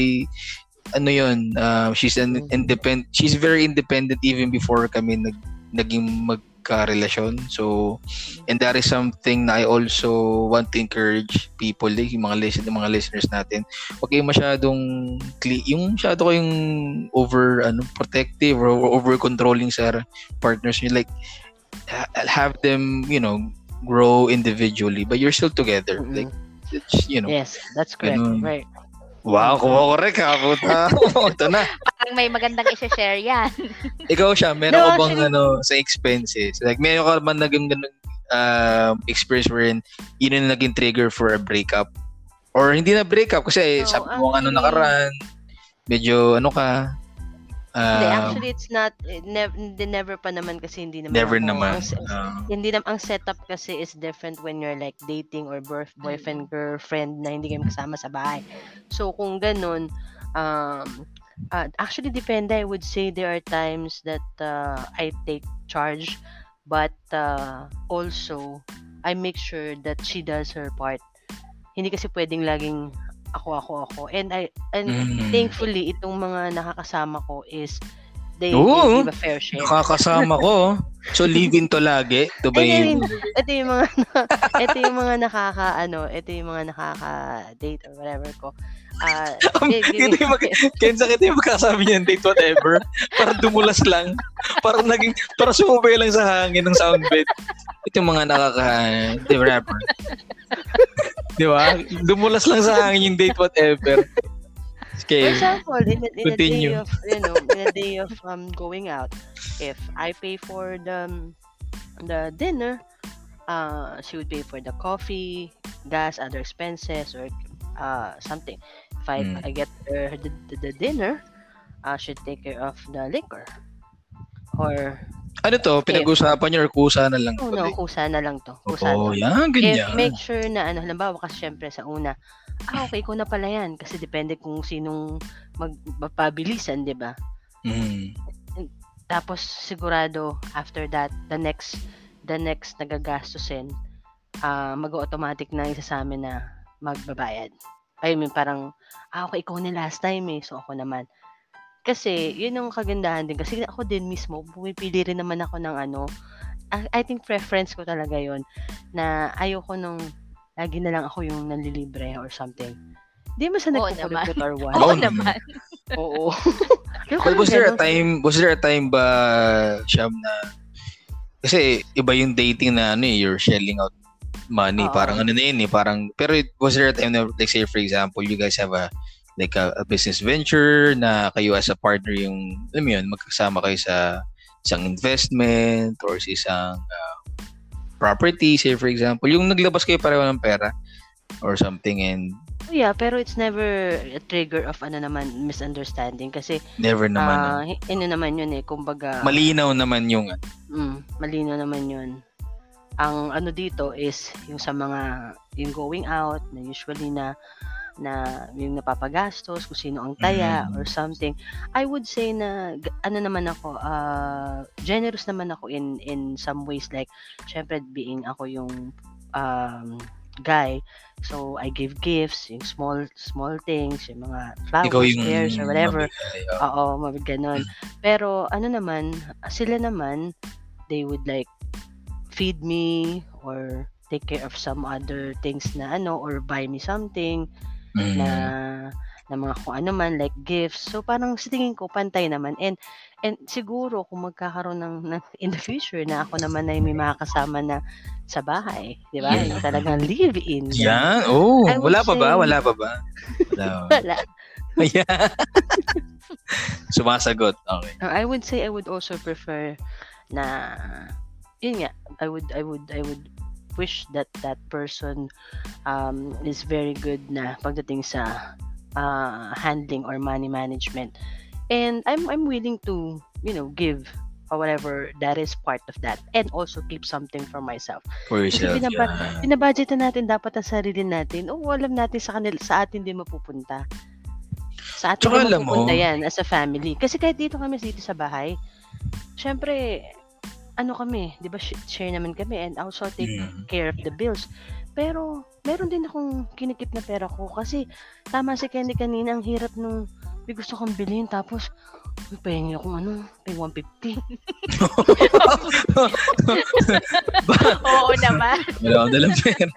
ano yun, uh, she's an independent, she's very independent even before kami nag, naging magkarelasyon. So, and that is something na I also want to encourage people, like, yung mga, listen, yung mga listeners natin. Kayong masyadong, yung masyado kayong over, ano, protective or over controlling sa partners nyo. Like, ha- have them, you know, grow individually, but you're still together.
Mm-mm.
Like, it's, you know,
Yes, that's correct.
Ganun.
Right.
Wow, kumakorek ha, puta. Ito na.
Parang may magandang i-share yan.
Ikaw siya, meron
No,
ka bang ano sa expenses? Like meron ka ba naging ganung um, experience wherein yun yung naging trigger for a breakup? Or hindi na breakup kasi
No,
sabi mo ano
actually-
nakaraan, medyo ano ka,
Hindi,
um,
actually, it's not, eh, nev- hindi, never pa naman kasi hindi naman
never
ako-
naman.
ang
Ah,
hindi na ang setup kasi is different when you're like dating or birth, boyfriend girlfriend na hindi kayo kasama sa bahay. So kung ganun um uh, actually depende I would say there are times that uh, I take charge but uh, also I make sure that she does her part. Hindi kasi pwedeng laging ako ako ako and I and
mm.
thankfully itong mga nakakasama ko is they,
Oo.
they give a fair share.
Nakakasama ko. So live-in to lagi. Ito ba yung...
ito yung mga ito yung mga nakaka ano, ito yung mga nakaka-date or whatever ko. Ah, gi-
Ito yung mag- Kenza kita yung magkasabi niyan, date whatever. Para dumulas lang. Para naging, para sumubay lang sa hangin ng sound bed. Ito yung mga nakaka, di ba, rapper? di ba? Dumulas lang sa hangin yung date whatever.
For example, in a, in a day of, you know, in a day of um going out, if I pay for the the dinner, uh, she would pay for the coffee, gas, other expenses, or uh something. If I
Mm.
I get her the, the, the dinner, uh, she'd take care of the liquor. Or
Ano to? Pinag-usapan niyo or kusa na lang?
oh
to?
no, kusa na lang to. Kusa
Oo, yan,
lang.
ganyan.
If make sure na ano, halimbawa kasi syempre sa una, ah okay ko na pala yan kasi depende kung sinong magpapabilisan, 'di ba?
Mm.
Tapos sigurado after that, the next the next nagagastusin, ah mag-automatic na isa sa amin na magbabayad. I mean parang ah okay ikaw na last time eh, so ako naman. Kasi, yun yung kagandahan din. Kasi ako din mismo, pumipili rin naman ako ng ano, I, I think preference ko talaga yon na ayoko nung lagi na lang ako yung nanlilibre or something. Hindi mo sa nagkukulit or what.
Oo
Oo
naman.
Oo.
But was there a time, was there a time ba, Sham, na, kasi iba yung dating na ano eh, you're shelling out money.
Oo.
Parang ano na yun eh, parang, pero it, was there a time na, like say for example, you guys have a, like a, a business venture na kayo as a partner yung, alam mo yun, magkasama kayo sa isang investment or sa isang uh, property, say for example, yung naglabas kayo pareho ng pera or something and
Yeah, pero it's never a trigger of ano naman, misunderstanding. Kasi,
never naman. uh,
ano naman yun eh, kumbaga,
malinaw naman yung
mm, malino naman yun. Ang ano dito is, yung sa mga, yung going out, na usually na, na yung napapagastos, kung sino ang taya
Mm.
or something. I would say na ano naman ako, uh, generous naman ako in in some ways like syempre being ako yung um, guy. So I give gifts, yung small small things, yung mga flowers,
ikaw yung
pears or whatever.
mabigay, oh.
Oo, mabig ganon. Pero ano naman, sila naman, they would like feed me or take care of some other things na ano or buy me something
Mm.
na na mga kung ano man like gifts. So parang sa tingin ko pantay naman and and siguro kung magkakaroon ng, ng in the future na ako naman ay may makakasama na sa bahay, 'di ba?
Yeah.
Talagang live in.
Yan. Oh,
I
wala pa ba? Wala pa ba? Wala.
Wala.
Ayan. Sumasagot. Okay.
Uh, I would say I would also prefer na yun nga I would I would I would wish that that person um, is very good na pagdating sa uh, handling or money management and I'm I'm willing to you know give or whatever that is part of that and also keep something for myself
For yourself.
binaba-
yeah.
binabudget na natin dapat ang sarili natin oo alam natin sa kanila sa atin din mapupunta sa atin
Tsaka
din
alam mo-
mapupunta yan as a family kasi kahit dito kami dito sa bahay syempre ano kami, 'di ba sh- share naman kami and also take
Mm.
care of the bills. Pero meron din akong kinikip na pera ko kasi tama si Kenny kanina ang hirap nung may gusto kong bilhin tapos may pahingi akong ano, may 150.
Oo naman.
Wala akong dalang pera.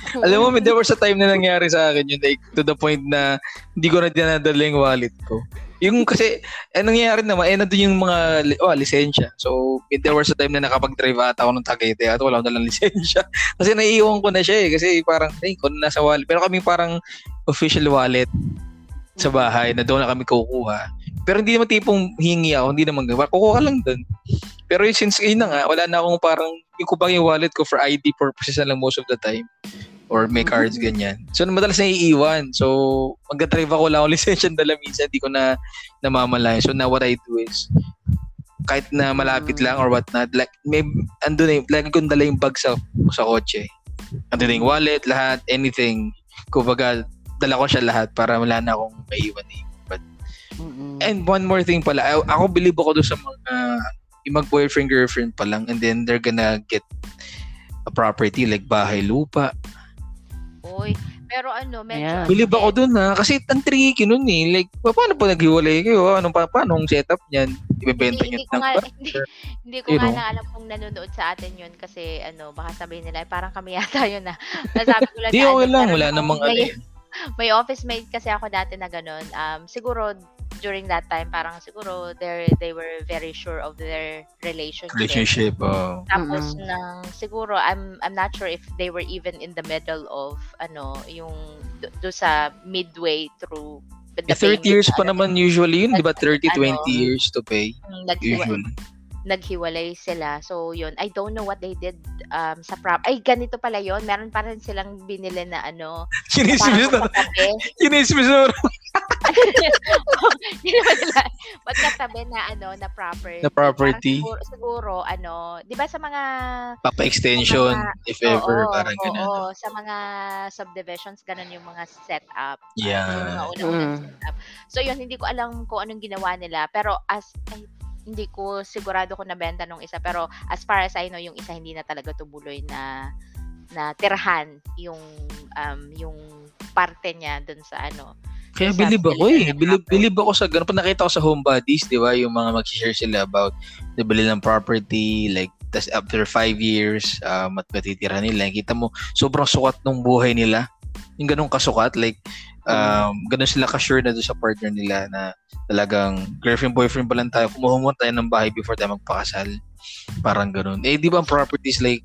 Alam mo, there was a time na nangyari sa akin yun, like, to the point na hindi ko na dinadala yung wallet ko. Yung kasi, eh, nangyayari naman, eh, nandun yung mga, oh, lisensya. So, there was a time na nakapag-drive ata ako ng Tagaytay at wala akong dalang lisensya. kasi naiiwan ko na siya eh. Kasi parang, ay, ko na nasa wallet. Pero kami parang official wallet sa bahay na doon na kami kukuha. Pero hindi naman tipong hingi ako, hindi naman gawa. Kukuha lang doon. Pero since yun na nga, wala na akong parang, yung kubang yung wallet ko for ID purposes na lang most of the time. Or may cards, ganyan. So, madalas naiiwan. So, mag-drive ako lang ako lisensya dala minsan, hindi ko na namamalayan. So, now what I do is, kahit na malapit lang or what not, like, may, andun na yung, lagi kong dala yung bag sa, sa kotse. Andun na yung wallet, lahat, anything. Kumbaga, dala ko siya lahat para wala na akong maiwan eh.
Mm-mm.
And one more thing pala, I- ako believe ako doon sa mga yung mag-boyfriend girlfriend pa lang and then they're gonna get a property like bahay lupa.
Uy, pero ano, medyo...
Yeah.
ano
Believe ako doon ha kasi ang tricky nun eh. Like pa- paano pa naghiwalay kayo? Anong pa paano ang setup niyan? Ibebenta
Hindi,
niyo
hindi ko
ng
nga, hindi, hindi ko
You
nga
know?
na alam kung nanonood sa atin yun kasi ano, baka sabihin nila, parang kami yata yun na. Nasabi ko lang
Di
na,
okay
ano,
lang, wala namang ano.
may,
eh.
may office mate kasi ako dati na ganun. Um, siguro during that time, parang siguro they they were very sure of their relationship.
Relationship. oh.
Tapos
Mm-mm.
nang siguro I'm I'm not sure if they were even in the middle of ano yung do, do sa midway through the
Eh, 30 years pa naman usually yun, di ba? 30,
Ano?
20 years to pay.
ano, naghiwa-
Usually.
Naghiwalay sila. So, yun. I don't know what they did um, sa prop. Ay, ganito pala yun. Meron pa rin silang binili na ano. Parang
na.
magkatabi.
Chinismis na.
Magkatabi na ano, na property.
Na property.
Siguro, siguro, ano, di ba sa mga
Papa-extension, if ever,
Oo,
parang ganun.
Oo, sa mga subdivisions, ganun yung mga setup.
Yeah.
Yung mga
Mm.
setup. So, yun, hindi ko alam kung anong ginawa nila. Pero, as, ay, hindi ko sigurado kung nabenta nung isa. Pero, as far as I know, yung isa hindi na talaga tumuloy na na tirahan yung um yung parte niya dun sa ano
Kaya
Sabi
believe ako eh.
proper-
believe ako sa ganun. Pag nakita ko sa homebodies, di ba, yung mga mag-share sila about nabili ng property, like, tas after five years, uh, mat matitira nila. Kita mo, sobrang sukat ng buhay nila. Yung ganun kasukat, like, um, ganun sila ka-sure na doon sa partner nila na talagang girlfriend, boyfriend pa lang tayo. Kumuha tayo ng bahay before tayo magpakasal. Parang ganun. Eh, di ba ang properties like,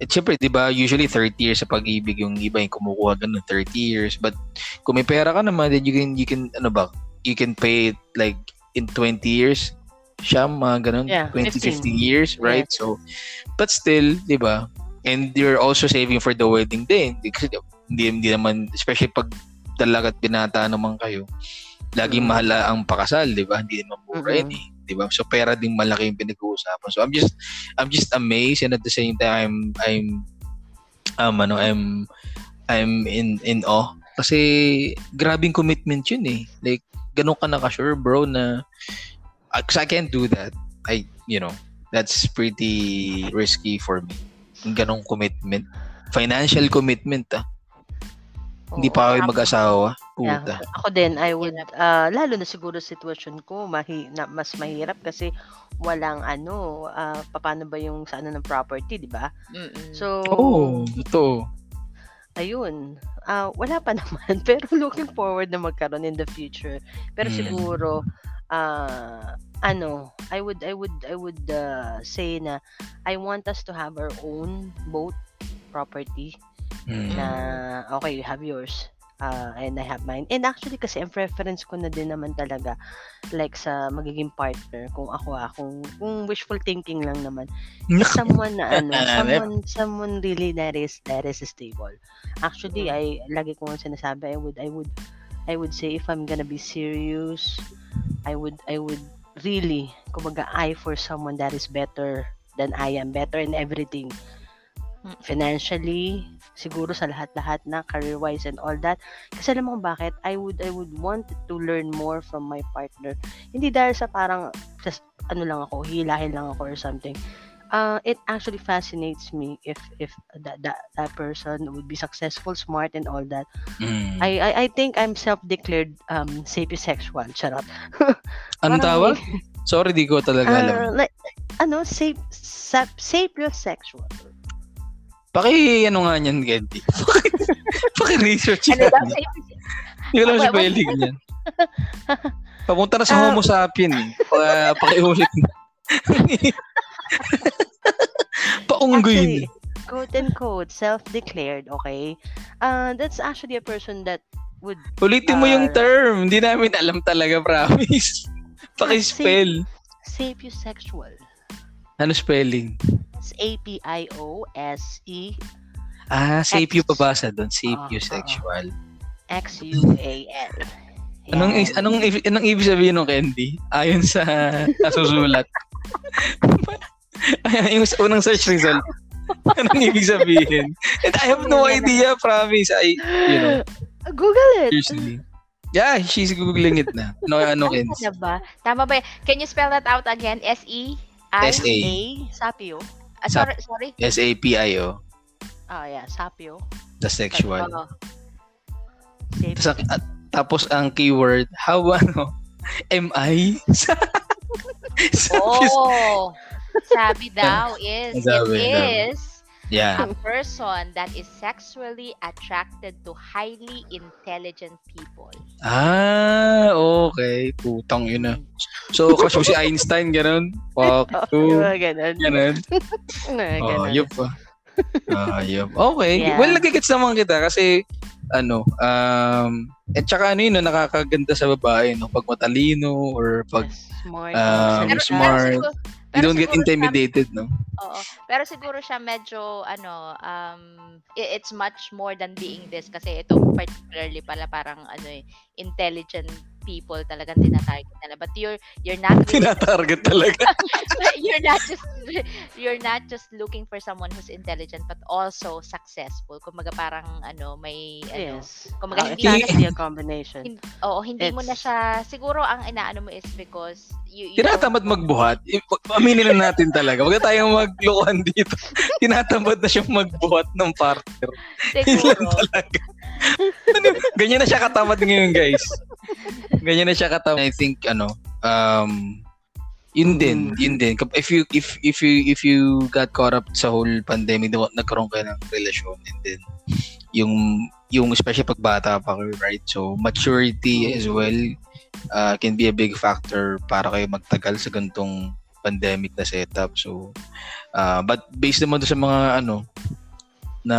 eh, syempre, di ba, usually 30 years sa pag-ibig yung iba yung kumukuha ganun, 30 years. But, kung may pera ka naman, then you can, you can, ano ba, you can pay it like in 20 years, siya, mga ganun,
Yeah,
20,
15.
50 years, right? So, but still, di ba, and you're also saving for the wedding day. Kasi hindi, hindi naman, especially pag dalagat binata naman kayo, laging
Mm.
mahala ang pakasal, di ba? Hindi naman mura
Mm-mm.
eh. Di ba? So, pera din malaki yung pinag-uusapan. So, I'm just, I'm just amazed and at the same time, I'm, um, ano, I'm, I'm in, in awe. Kasi, grabing commitment yun eh. Like, ganun ka nakasure, bro, na, because I can't do that. I, you know, that's pretty risky for me. Ganong commitment. Financial commitment, ah. Hindi pa kayo mag-asawa.
Yeah.
Puta.
Ako din, I would, ah, lalo na siguro sitwasyon ko, mahi, na, mas mahirap kasi walang ano, ah, paano ba yung sa ano ng property, di ba? So,
Oo, ito.
ayun, ah, wala pa naman, pero looking forward na magkaroon in the future. Pero
Mm.
siguro, ah, ano, I would, I would, I would ah, say na I want us to have our own boat property
Mm.
na okay, you have yours. uh, and I have mine. And actually kasi ang preference ko na din naman talaga like sa magiging partner kung ako ah, kung, kung wishful thinking lang naman is someone na ano, someone someone really that is that is stable. Actually, I lagi ko sinasabi I would I would I would say if I'm gonna be serious, I would I would really kumbaga eye for someone that is better than I am, better in everything.
Mm.
Financially, siguro sa lahat-lahat na career-wise and all that. Kasi alam mo kung bakit? I would I would want to learn more from my partner. Hindi dahil sa parang just ano lang ako, hilahin lang ako or something. Uh, it actually fascinates me if if that, that that person would be successful, smart and all that.
Mm.
I I, I think I'm self-declared um sapiosexual. Charot. Parang
tawag? Sorry, di ko talaga alam.
Uh, like, ano, sap, sap, sapiosexual.
Paki, ano nga niyan, Gendy? Paki-research
Ano
yan.
daw?
Hindi ko alam
Wait,
si
what?
Belig niyan. Papunta na sa
Ah.
Homo sapien. Pa, pakiulit na. Paunggoy
Actually, quote and quote, self-declared, okay? Uh, that's actually a person that would
Ulitin mo yung
Ah.
term. Hindi namin alam talaga, promise. Paki-spell.
sapiosexual.
Ano spelling?
It's A-P-I-O-S-E
Ah, sapio
X.
pabasa doon.
Ah,
Sapiosexual.
X-U-A-L.
Anong,
Yan.
anong, i- anong ibig sabihin ng candy? Ayon sa nasusulat. Yung unang search result. anong ibig sabihin? And I have no idea, promise. I, you know,
Google it.
seriously. Yeah, she's googling it na. No, ano,
Ano
Kenz?
na ba? Tama ba? Can you spell that out again? S-E? I?
S-A.
A, sapio.
Ah, sorry, sorry.
S-A-P-I-O.
Ah, yeah, sapio.
The sexual.
Sapio.
Tapos, ang- at- tapos ang keyword, how ano? M-I? Sapios-
Oh, sabi daw is,
Sabi
it
daw.
is
Yeah.
a person that is sexually attracted to highly intelligent people.
Ah, okay. Putang yun na. So, mo si Einstein, ganun? Fuck
Oh,
you.
ganun.
Ganun.
Mga
Oh,
ganun.
yup pa. Ah, yup. Okay.
Yeah.
Well, nagigets naman kita kasi ano, um, at saka ano yun, no, nakakaganda sa babae, no? Pag matalino or pag
smart.
um,
Pero,
smart.
pero siguro,
you
pero
don't get
siguro siya-
intimidated, no?
Oo. Pero siguro siya medyo ano um it's much more than being this kasi ito particularly pala parang ano eh intelligent people talagang tinatarget nila but you're you're not really,
Tinatarget talaga.
you're not just you're not just looking for someone who's intelligent but also successful. Kumaga parang ano, may ano,
Yes.
kumaga
Uh,
hindi
it
hindi-
has to be a combination.
hin- oo, hindi mo na
It's-
siya siguro ang inaano mo is because you, you
Tinatamad magbuhat. Aminin na natin talaga. Huwag tayong maglokohan dito. Tinatamad na siyang magbuhat ng partner. Lang
siguro
talaga. Ano, Ganyan na siya katamad ngayon, guys. Ganyan na siya katamad. I think, ano, um, yun din,
Mm.
yun din. If you, if, if you, if you got caught up sa whole pandemic, diba, nagkaroon kayo ng relasyon, and then, yung, yung, especially pag bata pa kayo, right? So, maturity as well, uh, can be a big factor para kayo magtagal sa ganitong pandemic na setup. So, uh, but based naman doon sa mga, ano, na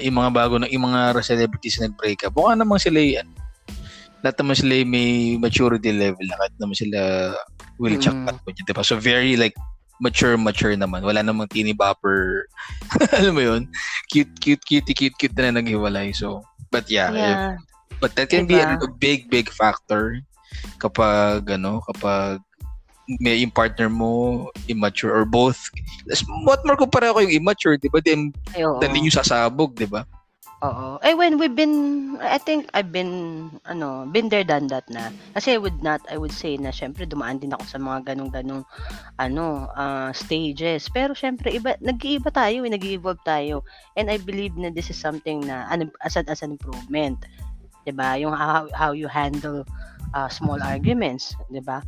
yung mga bago na yung mga celebrities na nag-break up. Mukha naman sila ano, lahat naman sila may maturity level na kahit naman sila will check
Mm.
at mo diba? So very like mature mature naman. Wala namang teeny bopper. Alam mo yun? Cute cute cute cute cute na naghiwalay. So but yeah, if-
Yeah.
but that can be a,
Diba?
a big big factor kapag ano kapag may yung partner mo immature or both what more ko pareho kayong immature di ba
oo.
dali nyo sasabog di ba
Oo. Eh, when we've been, I think I've been, ano, been there, done that na. Kasi I would not, I would say na, syempre, dumaan din ako sa mga ganong-ganong, ano, ah, stages. Pero, syempre, iba, nag-iiba tayo, eh, nag-evolve tayo. And I believe na this is something na, an, as, an, as an improvement. ba Yung how, how you handle ah, small arguments. 'di ba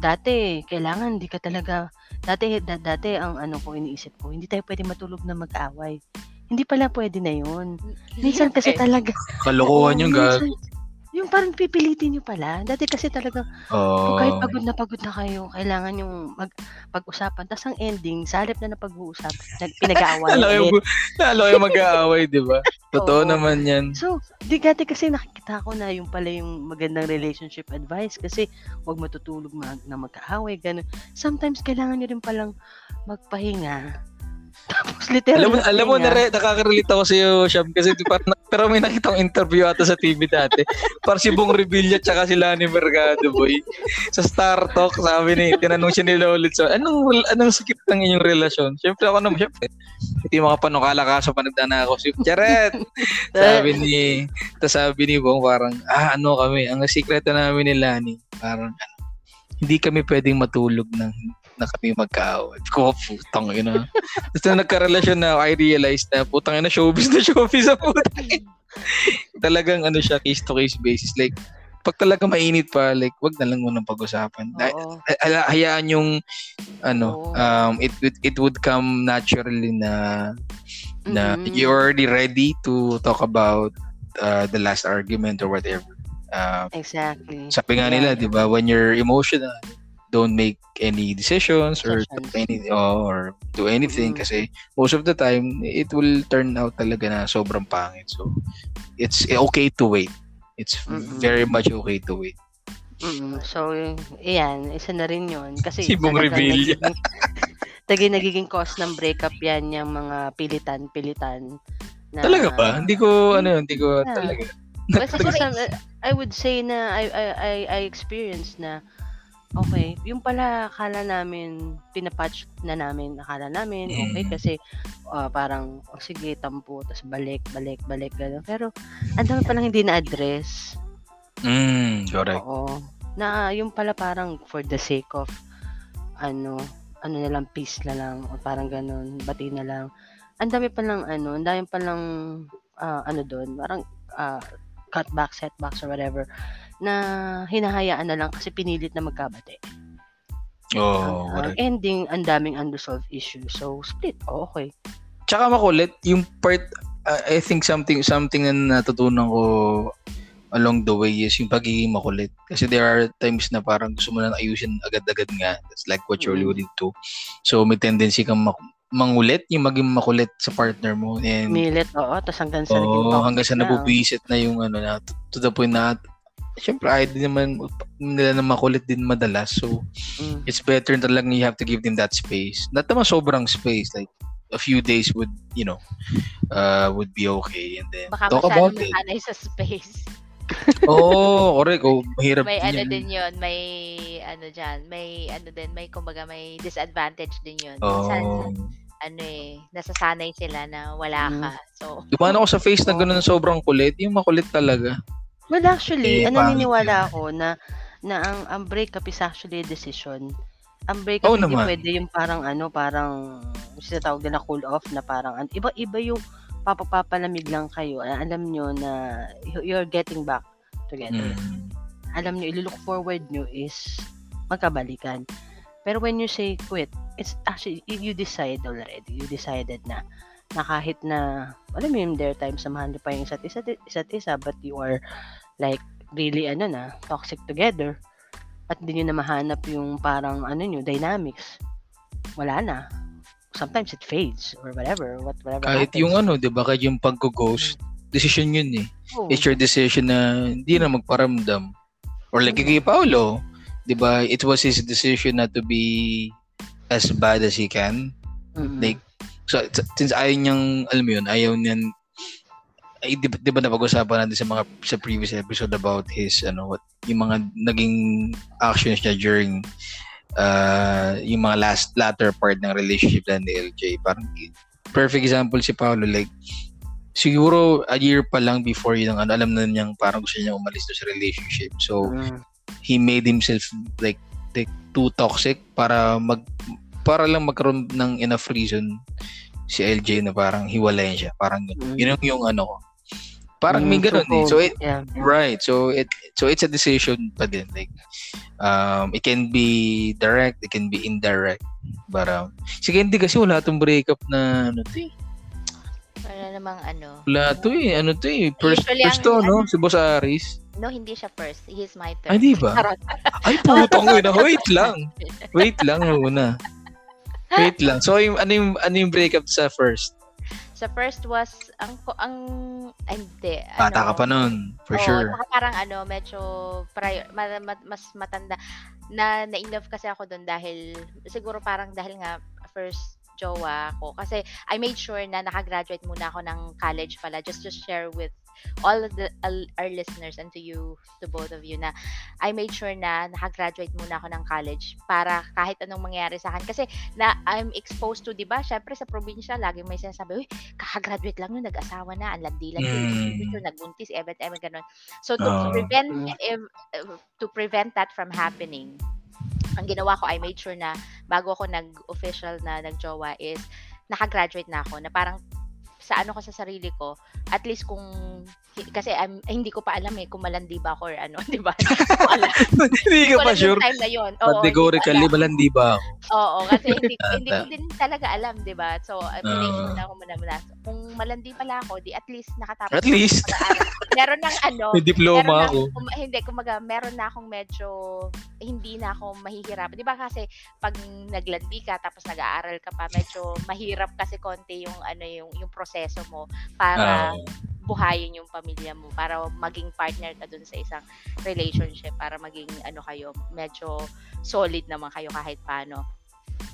Dati, kailangan, hindi ka talaga, dati, da, dati, ang ano ko, iniisip ko, hindi tayo pwede matulog na mag-away. Hindi pala pwede na yun. Minsan kasi talaga.
kalokohan yung gag
minsan, Yung parang pipilitin nyo pala. Dati kasi talaga,
oh,
kahit pagod na pagod na kayo, kailangan yung mag, pag-usapan. Tapos ang ending, sa halip na napag-uusapan, nag, pinag-aawayan
lalo yung, lalo yung mag-aaway di ba totoo
Oo.
naman yan
So, di dati kasi nakikita ko na yung pala yung magandang relationship advice kasi huwag matutulog mag, na magkaaway, ganun. Sometimes kailangan nyo rin palang magpahinga. Tapos literal
alam mo alam mo na nakaka-relate ako sa iyo Sham kasi parang pero may nakita akong interview ata sa TV dati. Parang si Bong Revilla tsaka si Lani Mercado boy. Sa Star Talk sabi ni tinanong siya ni Lolit so anong anong sikip ng inyong relasyon? Syempre ako naman syempre hindi makapanukala ka sa panagdana ako. Si Charet sabi ni tas sabi ni Bong parang ah ano kami? Ang sikreto namin ni Lani parang hindi kami pwedeng matulog ng na kami magkaaway. Ko, putang ina. Tapos na nagka-relasyon na I realized na putang ina showbiz na showbiz sa putang. Talagang ano siya, case to case basis. Like, pag talaga mainit pa, like, wag na lang munang pag-usapan.
Oo.
Hala- hayaan yung ano
Oo.
um it would it would come naturally na na
Mhm.
you're already ready to talk about uh, the last argument or whatever uh,
Exactly.
sabi nga nila
Yeah.
'di ba when you're emotional don't make any decisions or do any oh, or do anything
Mm.
kasi most of the time it will turn out talaga na sobrang pangit so it's okay to wait it's
Mm-mm.
very much okay to wait
Mm, so, iyan, isa na rin yun. Kasi
Si Bong
talagang
Revilla.
nagiging, naging, nagiging cause ng breakup yan, yung mga pilitan-pilitan. Na,
talaga ba hindi ko ano hindi ko
Yeah.
talaga
Well, siguro
I would say na I, I, I, I experienced na okay, yung pala akala namin, pinapatch na namin, akala namin, okay,
Mm.
kasi ah, parang, oh, sige, tampo, tapos balik, balik, balik, gano'n. Pero, ang dami palang hindi na-address.
mm correct
Oo. Na yung pala parang for the sake of ano, ano na lang, peace na lang, o parang ganun, bati na lang. Ang dami pa lang ano, ang dami pa lang ah, ano doon, parang ah, cutback, setbacks or whatever na hinahayaan na lang kasi pinilit na magkabati.
oh
ang, ang
correct
ending, ang daming unresolved issues. So, split. Oh, okay.
tsaka makulit yung part uh, I think something something na natutunan ko along the way is yung pagiging makulit kasi there are times na parang gusto mo na ayusin agad-agad nga that's like what you're
Mm.
alluding to so may tendency kang mak- mangulit yung maging makulit sa partner mo and
Milit, oo. Tapos hanggang sa naging toxic
hanggang sa
na,
nabubisit na yung ano na to, to the point na syempre ayaw din naman nila na makulit din madalas so
Mm.
it's better talagang you have to give them that space. Not naman sobrang space, like a few days would, you know, uh, would be okay. And then
Baka
talk about it.
nasanay sa space.
Oo, oh, correct. Oh, mahirap
May ano
yan.
din yun, may ano dyan, may ano din, may kumbaga may disadvantage din yun. Minsan, ano eh, nasasanay sila na wala
Mm.
ka. So,
Dumaan ako sa face na gano'n sobrang kulit. Yung makulit talaga.
Well, actually,
Eh,
ano naniniwala ako na na ang ang breakup is actually a decision. Ang breakup
Oo
hindi
naman.
pwede yung parang ano, parang sinatawag na cool off na parang an- iba-iba yung papapalamig lang kayo. Ah, Alam nyo na you- you're getting back together.
Mm.
Alam nyo, ililook forward nyo is magkabalikan. Pero when you say quit, it's actually, you decide already. You decided na na kahit na, alam mo yung there are times na mahal nyo pa yung isa't isa, isa't isa, but you are like really ano na, toxic together. At hindi nyo na mahanap yung parang ano nyo, dynamics. Wala na. Sometimes it fades or whatever, what, whatever
Kahit
happens.
yung ano, di ba? Kahit yung pag-ghost, decision yun eh.
Oo.
It's your decision na hindi na magparamdam. Or like kay Paolo, di ba? It was his decision not to be as bad as he can.
Mm-mm.
like, So, since ayaw niyang, alam mo yun, ayaw niyan, ay, di, di ba napag-usapan natin sa mga sa previous episode about his ano what yung mga naging actions niya during uh, yung mga last latter part ng relationship na ni LJ parang perfect example si Paolo like siguro a year pa lang before yun ano, alam na niyang parang gusto niya umalis sa relationship. So
Mm.
he made himself like like too toxic para mag para lang magkaroon ng enough reason si LJ na parang hiwalayan siya. Parang yun,
Mm.
yun yung, yung ano ko parang may
Mm,
ganun eh so it
yeah.
right so it so it's a decision pa din like um it can be direct it can be indirect but um si Candy kasi wala tong breakup na ano to eh.
wala namang ano.
wala to eh ano to eh first,
Usually,
first
ang-
to no si Boss Aris
No, hindi siya first. He's my third.
ay di ba ay putong ina wait lang Wait lang muna. Wait lang. So yung ano yung ano yung breakup sa first?
Sa first was, ang, ko- ang, ay, hindi.
Bata ka
ano,
pa noon, for
Oo,
sure.
saka parang ano, medyo prior, ma- ma- mas matanda. Na na-inlove kasi ako doon dahil, siguro parang dahil nga first jowa ko. Kasi I made sure na nakagraduate muna ako ng college pala just to share with all of the all our listeners and to you, to both of you na I made sure na nakagraduate muna ako ng college para kahit anong mangyari sa akin. Kasi na I'm exposed to, di ba? Syempre sa probinsya, laging may sinasabi, uy, kakagraduate lang nun, nag-asawa na, ang landi-landi,
Mm.
nagbuntis, evet, evet, ganun. So to
Oo.
prevent uh, to prevent that from happening, ang ginawa ko, I made sure na bago ako nag-official na nag-jowa is nakagraduate na ako na parang sa ano ko sa sarili ko, at least kung kasi I'm, eh, hindi ko pa alam eh kung malandi ba ako or ano, di ba? Hindi ko
pa sure.
time na yun. Oo,
Categorically, malandi ba ako?
Oo, kasi hindi, hindi ko din talaga alam, di ba? So, uh, pinay muna ako. So, kung malandi pala ako, di at least nakatapos.
At least.
pag-aaral. Meron ng ano,
May diploma ako.
na, kum, hindi, kumaga, meron na akong medyo, hindi na ako mahihirapan. Di ba kasi, pag naglandi ka, tapos nag-aaral ka pa, medyo mahirap kasi konti yung, ano, yung, yung proseso mo para
Oo.
buhayin yung pamilya mo, para maging partner ka dun sa isang relationship, para maging, ano kayo, medyo solid naman kayo kahit paano.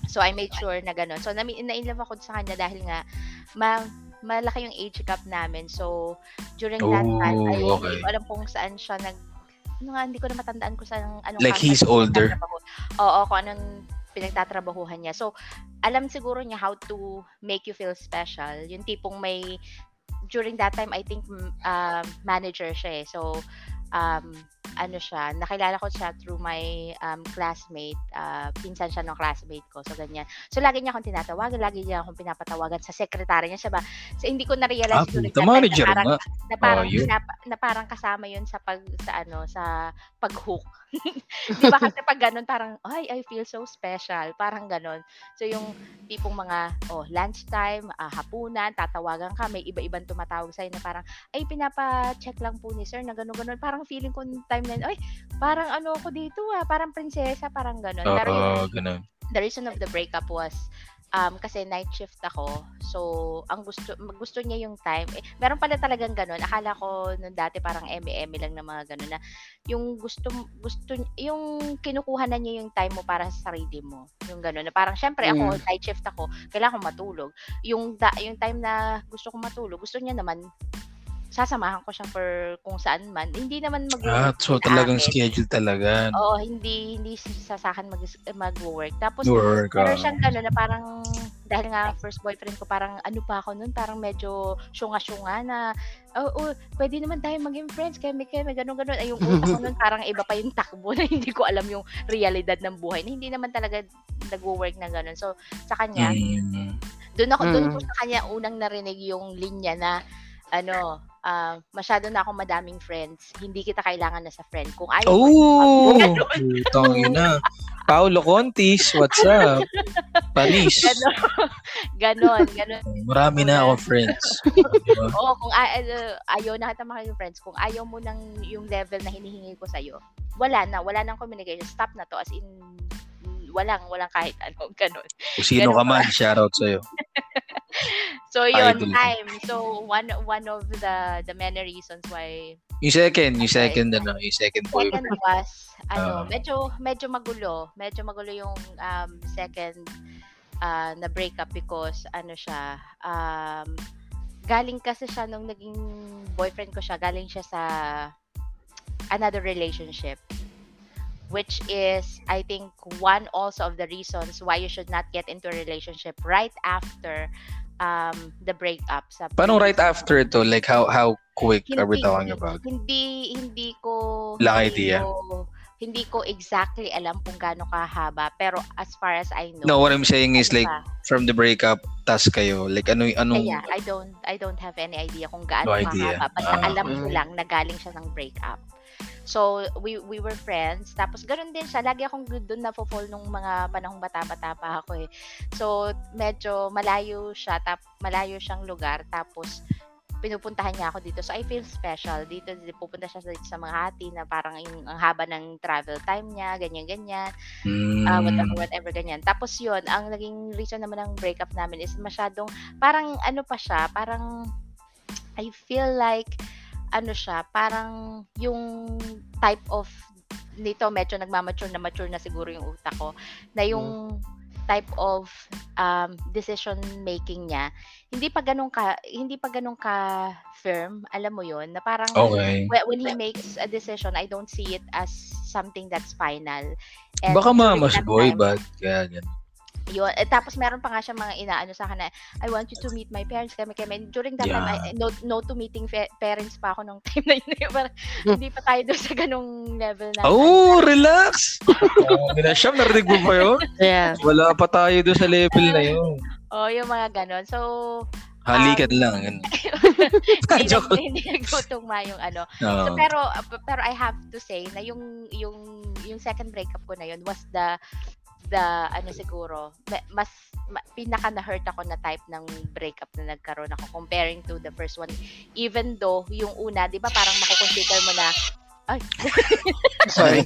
So, I made sure na ganun. So, na, na-inlove ako sa kanya dahil nga, ma, malaki yung age gap namin. So, during that time, ay,
okay.
ko alam kung saan siya nag, ano nga, hindi ko na matandaan kung saan, anong
Like, he's older?
pinagtatrabaho. Oo, kung anong pinagtatrabahuhan niya. So, alam siguro niya how to make you feel special. Yung tipong may, during that time, I think, um, manager siya eh. So, um, ano siya, nakilala ko siya through my um, classmate, uh, pinsan siya ng classmate ko, so ganyan. So, lagi niya akong tinatawagan, lagi niya akong pinapatawagan sa sekretary niya, siya ba? So, hindi ko
Ah,
na-realize
puta
that time
manager
na parang, na parang,
Oh,
na, na parang kasama yun sa pag, sa ano, sa pag-hook. Di ba kasi pag ganun, parang, ay, I feel so special. Parang ganun. So, yung tipong mga, oh, lunchtime, ah, hapunan, tatawagan ka, may iba-ibang tumatawag sa'yo na parang, ay, pinapa-check lang po ni sir na gano'n-gano'n. Parang feeling ko time na yun, ay, parang ano ako dito ah, parang prinsesa, parang gano'n. Pero yung,
Oo, ganun.
the reason of the breakup was um, kasi night shift ako. So, ang gusto gusto niya yung time. Eh, meron pala talagang ganun. Akala ko nung dati parang eme-eme lang na mga ganun na yung gusto gusto yung kinukuha na niya yung time mo para sa sarili mo. Yung ganun na parang syempre ako
Mm.
night shift ako, kailangan ko matulog. Yung da, yung time na gusto ko matulog, gusto niya naman sasamahan ko siya for kung saan man. Hindi naman mag
Ah, so talagang schedule talaga.
Oo, hindi hindi sa sa akin mag mag-work. Tapos
Work.
meron
ah.
siyang gano'n na parang dahil nga first boyfriend ko parang ano pa ako noon, parang medyo syunga-syunga na oo, oh, pwede naman tayo maging friends, kami kami gano'n gano'n. Ay yung utak ko noon parang iba pa yung takbo na hindi ko alam yung realidad ng buhay. Na hindi naman talaga nagwo-work na gano'n. So sa kanya,
Mm.
doon ako doon
Mm.
ko sa kanya unang narinig yung linya na ano, ah, masyado na akong madaming friends. Hindi kita kailangan na sa friend. Kung ayaw mo,
Oh!
Ganon.
Putang ina. Paulo Contis, what's up? Panis.
Ganon. Ganon, ganon.
Marami na ako friends.
Oo, kung a- ano, ayaw na kita maging friends, kung ayaw mo ng yung level na hinihingi ko sa'yo, wala na, wala nang communication. Stop na to. As in, walang, walang kahit ano, ganon.
Kung sino ka
Ganun
man, shoutout sa'yo.
So, yun,
Idol
time. So, one one of the the many reasons why
Yung second, yung
Okay.
second, ano, yung second boy.
second was, ano,
Ah.
medyo, medyo magulo. Medyo magulo yung um, second uh, na breakup because, ano siya, um, galing kasi siya nung naging boyfriend ko siya, galing siya sa another relationship. Which is, I think, one also of the reasons why you should not get into a relationship right after um, the breakup. Sa
Paano right after ito? Like, how how quick are we
Hindi-
talking about?
Hindi hindi ko
Lang
hindi
idea.
ko- hindi ko exactly alam kung gaano kahaba pero as far as I know.
No, what I'm saying is
ano
like, from the breakup, tas kayo. Like, ano, anong,
kaya I don't I don't have any idea kung gaano
No idea.
kahaba. Basta
Ah.
alam ko
Mm.
lang na galing siya ng breakup. So, we we were friends. Tapos, ganoon din siya. Lagi akong doon na fall nung mga panahong bata-bata pa ako eh. So, medyo malayo siya. Tap, malayo siyang lugar. Tapos, pinupuntahan niya ako dito. So, I feel special. Dito, dito pupunta siya sa, sa Makati na parang yung ang haba ng travel time niya, ganyan-ganyan.
mm,
Ah, whatever, whatever, ganyan. Tapos yun, ang naging reason naman ng breakup namin is masyadong, parang ano pa siya, parang, I feel like, ano siya, parang yung type of, nito medyo nagmamature na mature na siguro yung utak ko, na yung type of um, decision making niya, hindi pa ganun ka, hindi pa ganun ka firm, alam mo yon na parang
okay.
when, he makes a decision, I don't see it as something that's final. And
Baka mamas boy, but kaya ganun.
Yun. Eh, tapos meron pa nga siya mga inaano sa akin na, I want you to meet my parents. Kami, kami. During that time, I, no, no to meeting fe- parents pa ako nung time na yun. Parang, hindi pa tayo doon sa ganung level na.
Oh, relax! oh, Minasham, narinig mo ba yun?
Yeah.
Wala pa tayo doon sa level na yun.
Oh, yung mga ganon. So,
Halikan lang. Ganun.
hindi,
Joke
nag- hindi nagtutugma yung ano. So,
Oo.
pero uh, pero I have to say na yung yung yung second breakup ko na yun was the the ano siguro ma- mas ma, pinaka na hurt ako na type ng breakup na nagkaroon ako comparing to the first one even though yung una 'di ba parang mako-consider mo na ay
Sorry.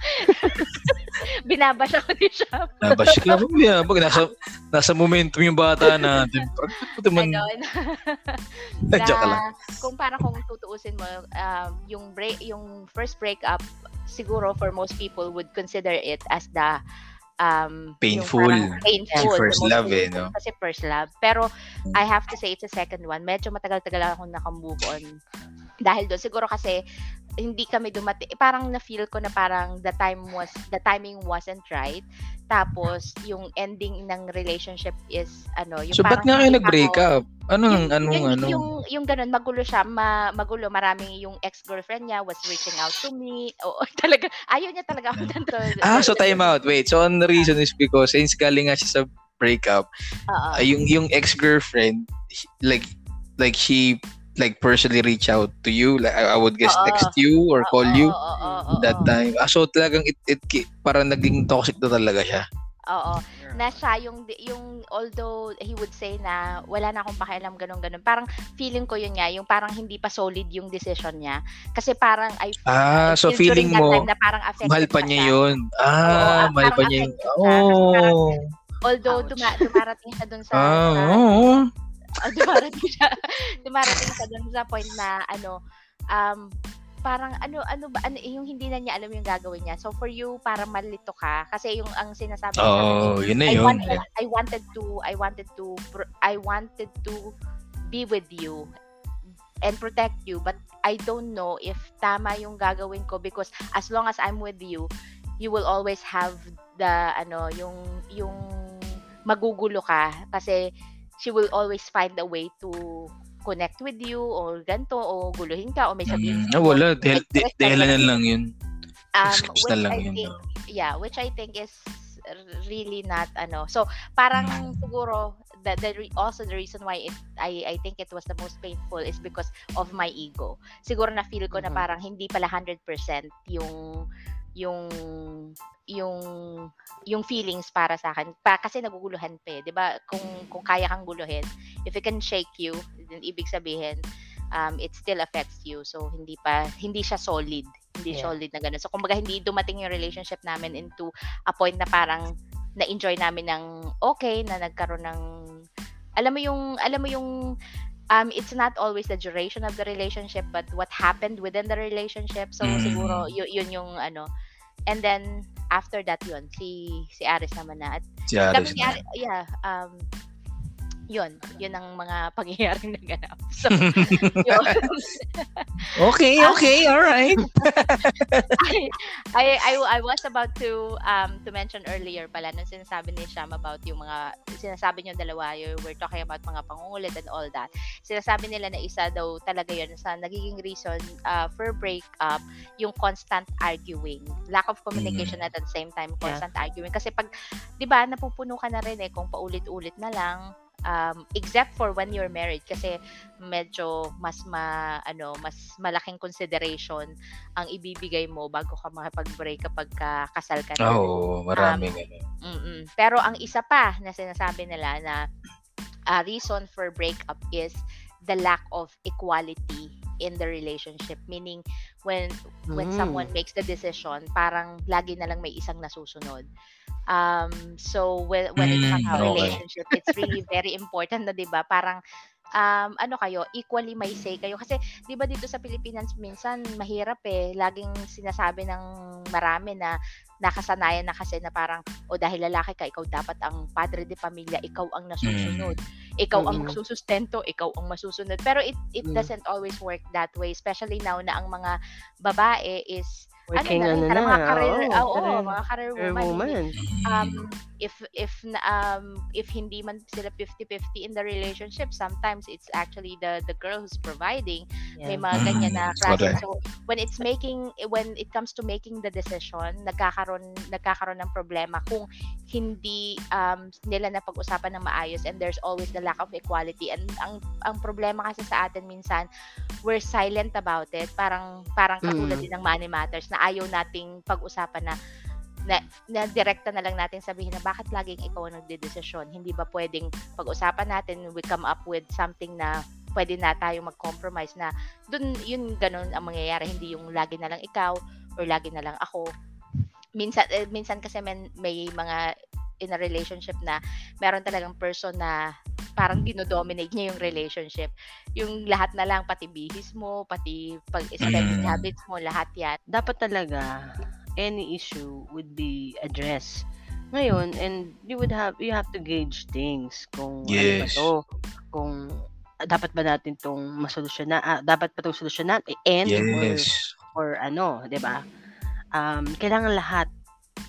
binabash ako ni siya
Nabash ka mo yan. Pag nasa, nasa momentum yung bata natin. Pag man,
Ganon.
Joke lang.
na kung parang kung tutuusin mo um, yung break yung first breakup siguro for most people would consider it as the um
Painful.
painful
first love eh, no?
kasi first love pero I have to say it's a second one medyo matagal-tagal ako naka-move on dahil doon siguro kasi hindi kami dumati eh, parang na feel ko na parang the time was the timing wasn't right tapos yung ending ng relationship is ano yung
So,
parang
nga kayo
hindi
nag-break up? Anong,
yung,
anong,
yung,
ano?
Yung, yung ganun, magulo siya, ma, magulo. Maraming yung ex-girlfriend niya was reaching out to me. Oo, talaga, ayaw niya talaga ako nito.
Ah, so time out. Wait, so ang reason is because since galing nga siya sa breakup, ah, yung yung ex-girlfriend, like, like she, like personally reach out to you, like I, I would guess
Oo.
text you or call
Oo,
you
oo,
that time. Ah, so talagang it, it, parang naging toxic na talaga siya.
Oo. Na siya yung, yung, although he would say na wala na akong pakialam ganun ganun. Parang feeling ko yun nga, yung parang hindi pa solid yung decision niya. Kasi parang I,
Ah,
I
so
feel during
feeling
that
mo,
time na parang
mahal pa
siya.
niya yun.
Oo,
Ah,
ah,
mahal pa niya yun.
siya.
Oh.
Although
Ouch.
duma, dumarating siya dun sa,
Ah,
sa
oo.
Ah, dumarating siya dumarating siya dun sa point na ano um parang ano ano ba ano yung hindi na niya alam yung gagawin niya. So for you para malito ka kasi yung ang sinasabi
Oh, yun na
I
yun.
wanted I wanted to I wanted to I wanted to be with you and protect you but I don't know if tama yung gagawin ko because as long as I'm with you you will always have the ano yung yung magugulo ka kasi she will always find a way to connect with you or ganto o guluhin ka o may sabihin
mm, ah, wala. dahil dahilan lang yun.
Um, which na lang I yun think, yeah which I think is really not ano. So parang mm. siguro the, the also the reason why it I I think it was the most painful is because of my ego. Siguro na feel ko mm-hmm. na parang hindi pala 100% yung yung yung yung feelings para sa akin. Pa kasi naguguluhan pa eh, 'di ba? Kung kung kaya kang guluhin if it can shake you then ibig sabihin um it still affects you. So hindi pa hindi siya solid. Hindi yeah. solid na ganun. So kumbaga hindi dumating yung relationship namin into a point na parang na-enjoy namin ng okay na nagkaroon ng alam mo yung alam mo yung um, it's not always the duration of the relationship but what happened within the relationship. So mm. siguro y- yun yung ano. And then after that yun si si Aris naman na at
si Aris,
na. Aris yeah um yun, yun ang mga pangyayaring naganap. So, yun.
okay, okay, all right.
I, I, I, I was about to um to mention earlier pala nung sinasabi ni Sham about yung mga sinasabi niyo dalawa, you were talking about mga pangungulit and all that. Sinasabi nila na isa daw talaga yun sa nagiging reason uh, for breakup yung constant arguing. Lack of communication mm. at the same time, constant yeah. arguing. Kasi pag, di ba, napupuno ka na rin eh kung paulit-ulit na lang, um, except for when you're married kasi medyo mas ma ano mas malaking consideration ang ibibigay mo bago ka makipag-break kapag ka, kasal ka
na. Oo, oh, marami
um, Pero ang isa pa na sinasabi nila na uh, reason for breakup is the lack of equality in the relationship meaning when when mm. someone makes the decision parang lagi na lang may isang nasusunod Um, so when, when it comes to
Mm,
relationship, it's really very important na 'di ba? Parang um, ano kayo, equally may say kayo. Kasi 'di ba dito sa Pilipinas minsan mahirap eh. Laging sinasabi ng marami na nakasanayan na kasi na parang o dahil lalaki ka, ikaw dapat ang padre de pamilya, ikaw ang nasusunod.
Mm.
Ikaw ang
Mm.
magsusustento, ikaw ang masusunod. Pero it it
Mm.
doesn't always work that way, especially now na ang mga babae is
Working
ano
ano
na, mga career,
oo,
oo,
career,
mga career
career
woman.
woman.
Um, if if um if hindi man sila 50-50 in the relationship, sometimes it's actually the the girl who's providing. May
Yeah.
mga ganyan na
Mm,
klase. So when it's making when it comes to making the decision, nagkakaroon nagkakaroon ng problema kung hindi um nila na pag-usapan ng maayos and there's always the lack of equality and ang ang problema kasi sa atin minsan we're silent about it. Parang parang katulad
Mm.
din ng money matters na ayaw nating pag-usapan na na, na direkta na lang natin sabihin na bakit laging ikaw ang nagdedesisyon. Hindi ba pwedeng pag-usapan natin, we come up with something na pwede na tayo mag-compromise na dun yun ganun ang mangyayari. Hindi yung lagi na lang ikaw or lagi na lang ako. Minsan, eh, minsan kasi may, may mga in a relationship na meron talagang person na parang dinodominate niya yung relationship. Yung lahat na lang, pati bihis mo, pati pag-spending
Mm.
habits mo, lahat yan.
Dapat talaga any issue would be addressed. Ngayon, and you would have you have to gauge things kung ano ba
Yes.
to, kung dapat ba natin tong masolusyonan, ah, dapat pa tong solusyonan i-end or
Yes.
or ano, 'di ba? Um, kailangan lahat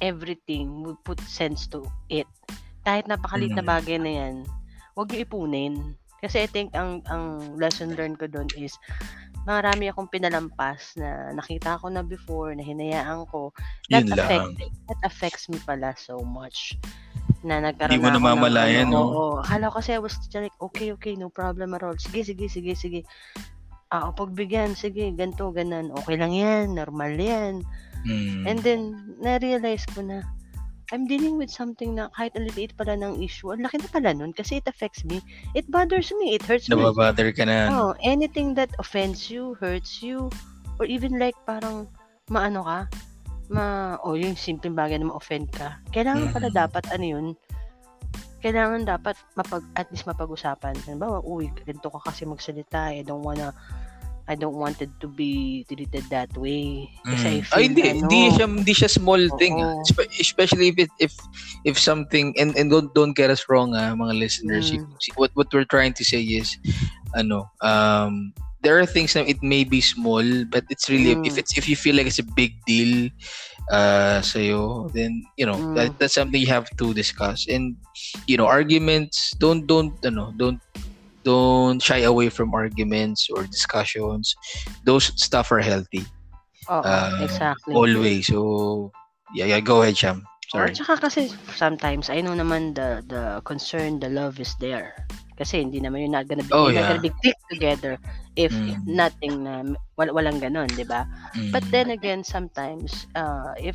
everything would put sense to it. Kahit napakaliit na
Mm.
bagay na 'yan, huwag niyo ipunin. Kasi I think ang ang lesson learned ko doon is marami akong pinalampas na nakita ko na before, na hinayaan ko. That
Yun
affect,
lang.
that affects me pala so much. Na
Hindi
nagkaroon
mo
na ako ng
namamalayan,
ano,
no?
Oo. Akala ko kasi I was like, okay, okay, no problem at all. Sige, sige, sige, sige. Ah, o pagbigyan, sige, ganto, ganan. Okay lang yan, normal yan.
Mm.
And then, na-realize ko na, I'm dealing with something na kahit ang liit pala ng issue, ang laki na pala nun kasi it affects me. It bothers me. It hurts me.
Nababother ka na.
Oh, anything that offends you, hurts you, or even like parang maano ka, ma, o oh, yung simpleng bagay na ma-offend ka. Kailangan pala
Mhm.
dapat ano yun, kailangan dapat mapag, at least mapag-usapan. Halimbawa, uy, ganito ka kasi magsalita, I don't wanna, I don't want it to be treated that way. Kasi I
Mm.
feel,
Ay, hindi,
ano,
hindi siya, hindi siya small thing. ah.
Oo.
Especially if it, if if something and and don't don't get us wrong ah, mga listeners.
Mm.
If- What what we're trying to say is ano, um there are things that it may be small, but it's really
Mm.
if it's if you feel like it's a big deal uh sa'yo, then you know
Mm.
that, that's something you have to discuss. And you know, arguments don't don't ano, don't don't shy away from arguments or discussions. Those stuff are healthy
Oo,
Ah,
exactly.
always. So yeah, yeah, go ahead, Sham.
Or
Sorry.
tsaka kasi sometimes I know naman the the concern, the love is there. Kasi hindi naman you're not gonna be,
Oh,
you're not
yeah.
gonna be click together if,
Mm.
nothing na wal, walang ganon, di ba? But
Mm.
then again, sometimes uh, if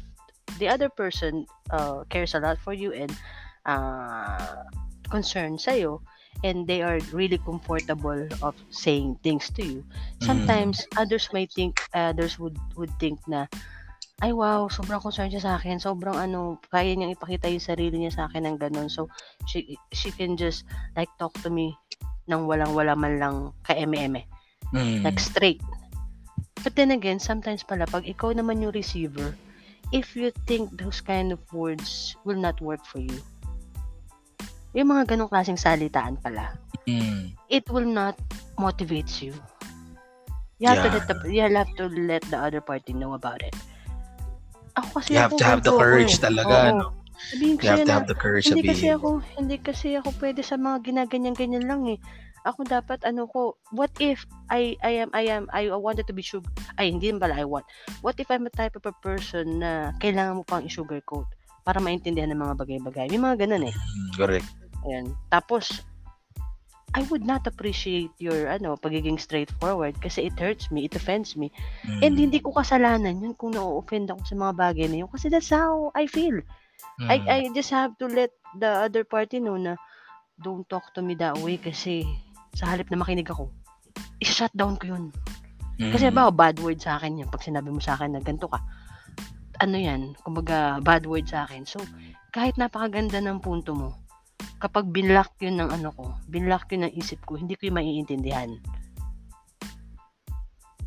the other person uh, cares a lot for you and uh, concerned sa'yo, and they are really comfortable of saying things to you, sometimes others might think, others would would think na, ay wow, sobrang concerned siya sa akin, sobrang ano, kaya niyang ipakita yung sarili niya sa akin ng ganun. So, she, she can just like talk to me nang walang-wala man lang ka-eme-eme
Mm.
like straight. But then again, sometimes pala, pag ikaw naman yung receiver, if you think those kind of words will not work for you, yung mga ganong klaseng salitaan pala,
Mm.
it will not motivate you. You have to
Yeah.
let the you have to let the other party know about it. Ako kasi
You have
ako,
to have the courage
eh.
talaga,
Oo.
no?
Sabihin
You have to
na,
have the courage
hindi kasi
sabihin.
ako, hindi kasi ako pwede sa mga ginaganyan-ganyan lang eh. Ako dapat ano ko, what if I I am I am I wanted to be sugar ay hindi naman pala I want. What if I'm a type of a person na kailangan mo pang i-sugarcoat para maintindihan ng mga bagay-bagay. May mga ganun eh.
Mm, correct.
Ayan. Tapos I would not appreciate your ano pagiging straightforward kasi it hurts me, it offends me.
Mm.
And hindi ko kasalanan yun kung na-offend ako sa mga bagay na yun kasi that's how I feel.
Mm.
I I just have to let the other party know na don't talk to me that way kasi sa halip na makinig ako, i-shut down ko yun. Kasi
Mm.
ba bad word sa akin yan pag sinabi mo sa akin na ganito ka. Ano yan, kumbaga bad word sa akin. So, kahit napakaganda ng punto mo, kapag binlock yun ng ano ko, binlock yun ng isip ko, hindi ko yung maiintindihan.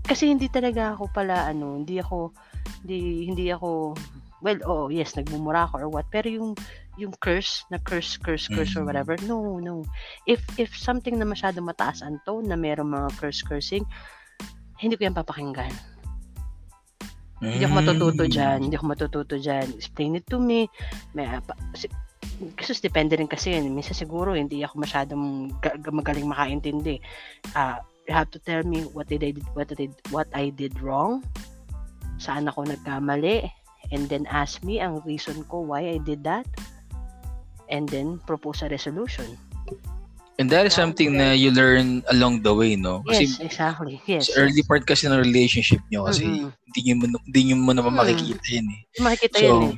Kasi hindi talaga ako pala ano, hindi ako hindi hindi ako well, oh, yes, nagmumura ako or what, pero yung yung curse, na curse, curse, curse or
Mm.
whatever, no, no. If if something na masyado mataas ang tone, na merong mga curse, cursing, hindi ko yan papakinggan. Hindi ako matututo
Mm.
dyan. Hindi ako matututo dyan. Explain it to me. May, kasi depende rin kasi yun. Minsan siguro hindi ako masyadong ga- ga- magaling makaintindi. Ah, you have to tell me what did I did, what I did, what I did wrong. Saan ako nagkamali. And then ask me ang reason ko why I did that. And then propose a resolution.
And that is something na you learn along the way, no? Kasi
Yes, exactly. Yes.
sa early part kasi ng relationship nyo kasi
Mm-mm.
hindi nyo, mo- hindi nyo mo naman
Mm.
makikita yun eh.
Makikita
So,
yun eh.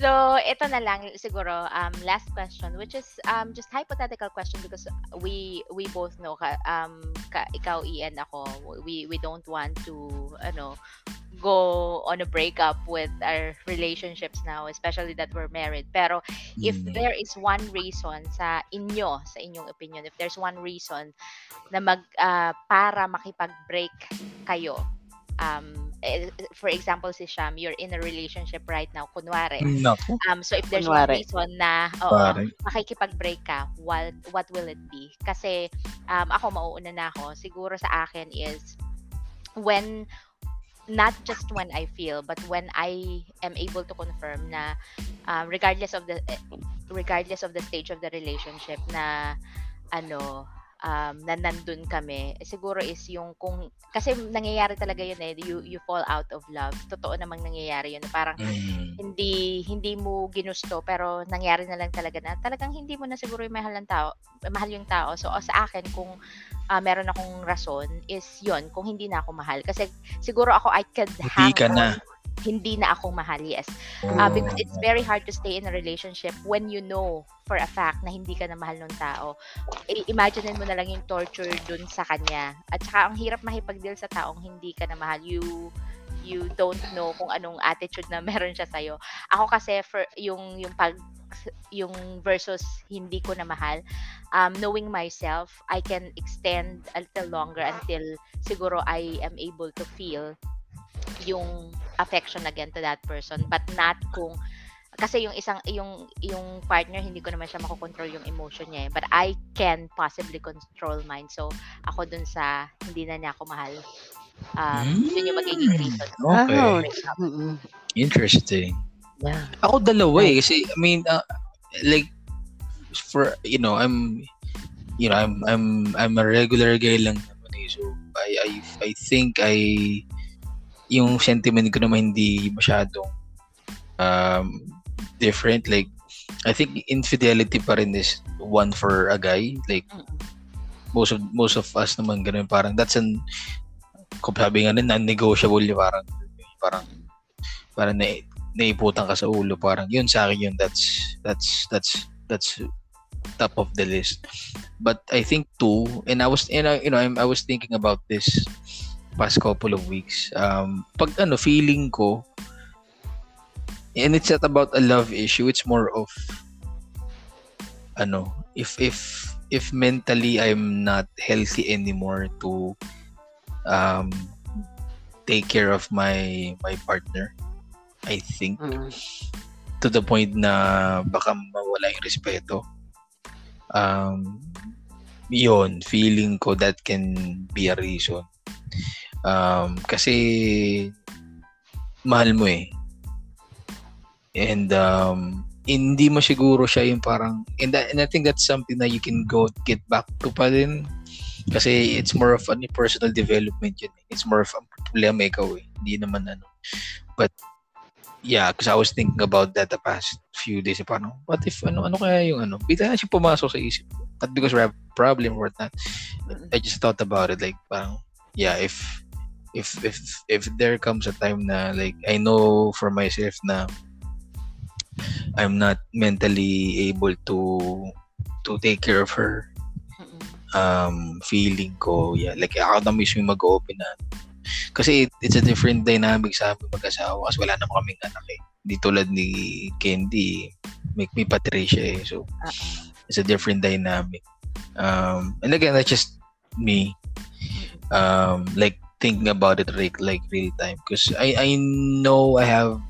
So, ito na lang siguro um last question which is um just hypothetical question because we we both know ka, um ka, ikaw Ian ako we we don't want to ano go on a breakup with our relationships now especially that we're married. Pero if
mm,
there is one reason sa inyo sa inyong opinion if there's one reason na mag ah, para makipag-break kayo um eh, for example si Sham you're in a relationship right now kunwari
Naku,
Um, so if there's
Kunwari.
one reason na oo,
pare.
makikipag-break ka, what, what will it be? Kasi um, ako mauuna na ako. Siguro sa akin is when not just when I feel but when I am able to confirm na um, regardless of the eh, regardless of the stage of the relationship na ano um, na nandun kami eh, siguro is yung kung kasi nangyayari talaga yun eh you you fall out of love totoo namang nangyayari yun parang
Mm.
hindi hindi mo ginusto pero nangyari na lang talaga na talagang hindi mo na siguro yung mahal ng tao mahal yung tao so sa akin kung ah, meron akong rason is yon kung hindi na ako mahal kasi siguro ako I could
Hindi
hang
ka na.
on hindi na ako mahal yes Ah,
Oh.
because it's very hard to stay in a relationship when you know for a fact na hindi ka na mahal ng tao. I- imagine mo na lang yung torture dun sa kanya. At saka ang hirap makipag-deal sa taong hindi ka na mahal. You you don't know kung anong attitude na meron siya sa'yo. Ako kasi for yung yung pag yung versus hindi ko na mahal um, knowing myself I can extend a little longer until siguro I am able to feel yung affection again to that person but not kung kasi yung isang yung yung partner hindi ko naman siya makokontrol yung emotion niya eh. but I can possibly control mine so ako dun sa hindi na niya ako mahal um, yun yung magiging reason
Okay.
Ah. Mm-mm.
Interesting.
Yeah.
Ako dalawa eh. Kasi, I mean, uh, like, for, you know, I'm, you know, I'm, I'm, I'm a regular guy lang naman eh. So, I, I, I think I, yung sentiment ko naman hindi masyadong um, different. Like, I think infidelity pa rin is one for a guy. Like, most of most of us naman ganun parang that's an kung sabi nga nun, non-negotiable parang parang parang na, naiputan ka sa ulo parang yun sa akin yun that's that's that's that's top of the list but I think two and I was and I, you know I'm, I was thinking about this past couple of weeks um pag ano feeling ko and it's not about a love issue it's more of ano if if if mentally I'm not healthy anymore to um take care of my my partner I think
Mm.
to the point na baka mawala yung respeto um yun feeling ko that can be a reason um kasi mahal mo eh. And um hindi mo siguro siya yung parang and, that, and I think that's something that you can go get back to pa din. Kasi it's more of ano, personal development yun eh. it's more of ang problema ikaw eh. Hindi naman ano. But yeah because I was thinking about that the past few days. Eh, parang what if ano ano kaya yung ano? Na siya pumasok sa isip ko. Not because we have a problem or not. I just thought about it like parang yeah if if if if there comes a time na like I know for myself na I'm not mentally able to to take care of her um feeling ko yeah like ako na mismo mag-open na. Kasi it- it's a different dynamic sa aming mag-asawa kasi wala naman kaming anak eh. Di tulad ni Candy make me Patricia eh. So
Ah,
it's a different dynamic. Um and again that's just me. Um like thinking about it like like real time because I I know I have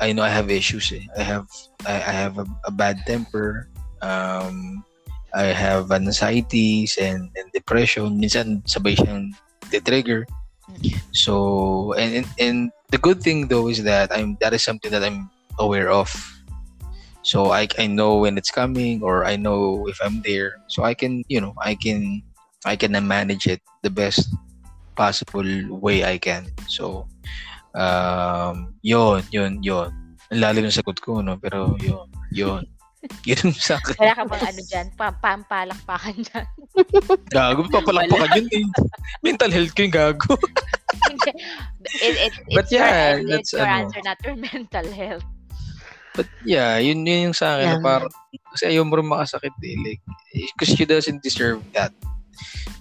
I know I have issues eh. I have I, I have a, a bad temper um I have anxieties and, and depression. Minsan sabay siyang trigger so and, and and the good thing though is that I'm that is something that I'm aware of. So I, I know when it's coming or I know if I'm there. So I can you know I can I can manage it the best possible way I can. So um yun yun yun. Ang lalim ng sagot ko no? Pero yun yun. Yun sa akin.
Wala ka bang ano dyan? Pa pampalakpakan dyan.
Gago papalakpakan yun eh. Mental health ko yung gago.
It, it,
But
it's your,
yeah,
it's
that's
your
ano.
answer not your mental health.
But yeah, yun yun yung sa akin na
Yeah.
parang kasi ayaw mo rin makasakit eh. Like, because she doesn't deserve that.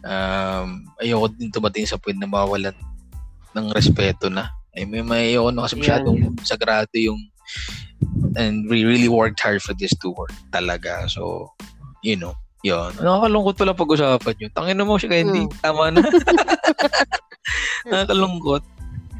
Um, ayoko din tumating sa point na mawalan ng respeto na. Ay, may may ayoko na kasi masyadong sagrado yung and we really worked hard for this to work talaga. So, you know, yun. Nakakalungkot pala pag-usapan yun. Tangin mo siya hindi.
Hmm.
Tama na. Nakakalungkot.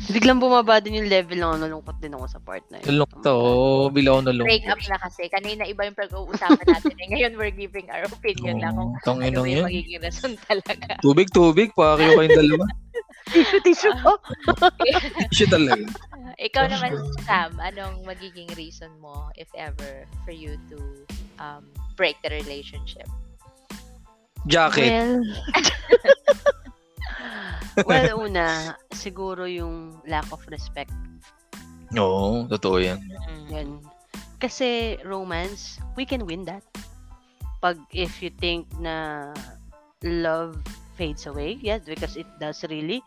Biglang bumaba din yung level ng nalungkot din ako sa part na yun.
Nalungkot ako. Bila ako nalungkot.
break up na kasi kanina iba yung pag-uusapan natin eh. ngayon we're giving our opinion lang kung ano yung
yun.
magiging rason talaga
Tubig, tubig. Pakakayo kayong dalawa.
Tissue, tissue ko.
Siya talaga.
ikaw naman Sam anong magiging reason mo if ever for you to um, break the relationship
Jacket.
Well, well, una, siguro yung lack of respect.
Oo, totoo yan.
Mm.
Yan. Kasi romance, we can win that. Pag if you think na love fades away, yes, because it does really.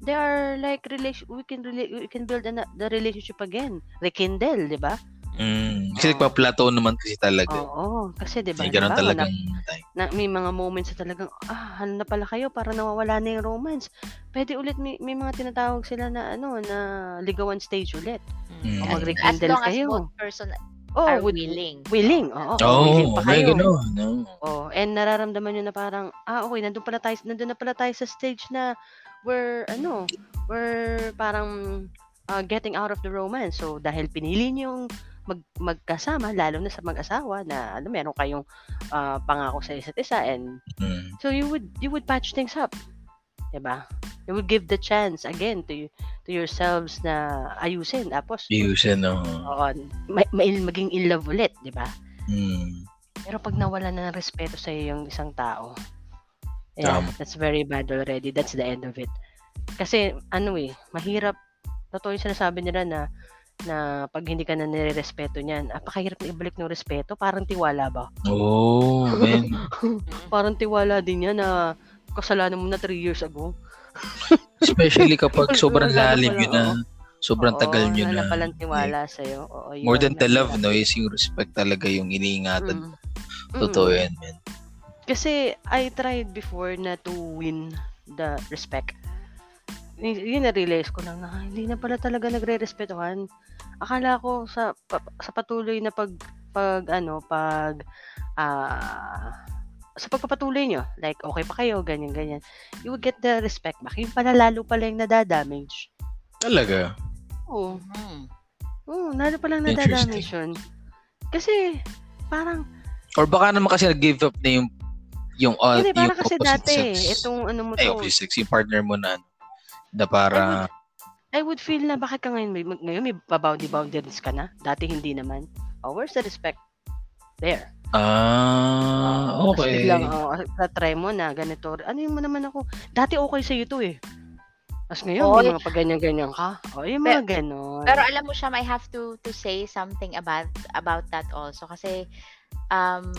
There are like relation we can really we can build an, the relationship again. Rekindle, 'di ba?
Mm. Kasi
Oo.
nagpa-plateau naman kasi talaga.
Oo, kasi 'di ba?
May ganun
halimbawa,
talagang
na, na may mga moments na talagang ah, ano na pala kayo para nawawala na yung romance. Pwede ulit may, may mga tinatawag sila na ano na ligawan stage ulit.
Mm.
O
as,
mag-rekindle
as long
kayo.
as both person
Oh,
are
with-
willing
willing. Oo,
Oo,
willing pa
may
kayo.
gano'n. No?
Oh, and nararamdaman nyo na parang, ah, okay, nandun pala tayo, nandun na pala tayo sa stage na we're, ano, we're parang uh, getting out of the romance. So dahil pinili niyo yung mag magkasama lalo na sa mag-asawa na ano meron kayong uh, pangako sa isa't isa and mm. so you would you would patch things up. 'Di ba? You would give the chance again to to yourselves na ayusin tapos
ayusin no.
Oo, may, may maging in love ulit, 'di ba?
Mm.
Pero pag nawala na ng respeto sa iyo yung isang tao, yeah, um, that's very bad already. That's the end of it. Kasi ano eh, mahirap totoo yung sinasabi nila na na pag hindi ka na nire-respeto niyan, apakahirap na ibalik ng respeto, parang tiwala ba?
Oh, man.
parang tiwala din yan na kasalanan mo na 3 years ago.
Especially kapag sobrang lalim yun na. Sobrang
Oo,
tagal nyo
na. palang tiwala like, sa'yo. Oo, yun,
more than the love, no, is yung respect talaga yung iniingatan. Mm. Totoo yan, man.
Kasi I tried before na to win the respect yun na-realize ko lang na hindi na pala talaga nagre-respetuhan. Akala ko sa pa, sa patuloy na pag pag ano, pag uh, sa pagpapatuloy nyo, like okay pa kayo, ganyan ganyan. You will get the respect back. Yung pala lalo pala yung nadadamage.
Talaga?
Oo. Mm-hmm. Oo, lalo pala nadadamage yun. Kasi parang
Or baka naman kasi nag-give up na yung yung uh,
Hindi, parang
yung
kasi dati,
sex.
itong ano mo
to. Ay, opposite sex, yung partner mo na na para...
I would, feel na bakit ka ngayon may, ngayon may baboundy-boundaries ka na? Dati hindi naman. Oh, where's the respect? There.
Ah, uh, okay.
Tapos biglang, oh, try mo na, ganito. Ano yung mo naman ako? Dati okay sa'yo to eh. Tapos ngayon, oh, may mga pag ganyan-ganyan ka. Oh, yung mga pero, ganon.
Pero alam mo siya, I have to to say something about about that also. Kasi, um,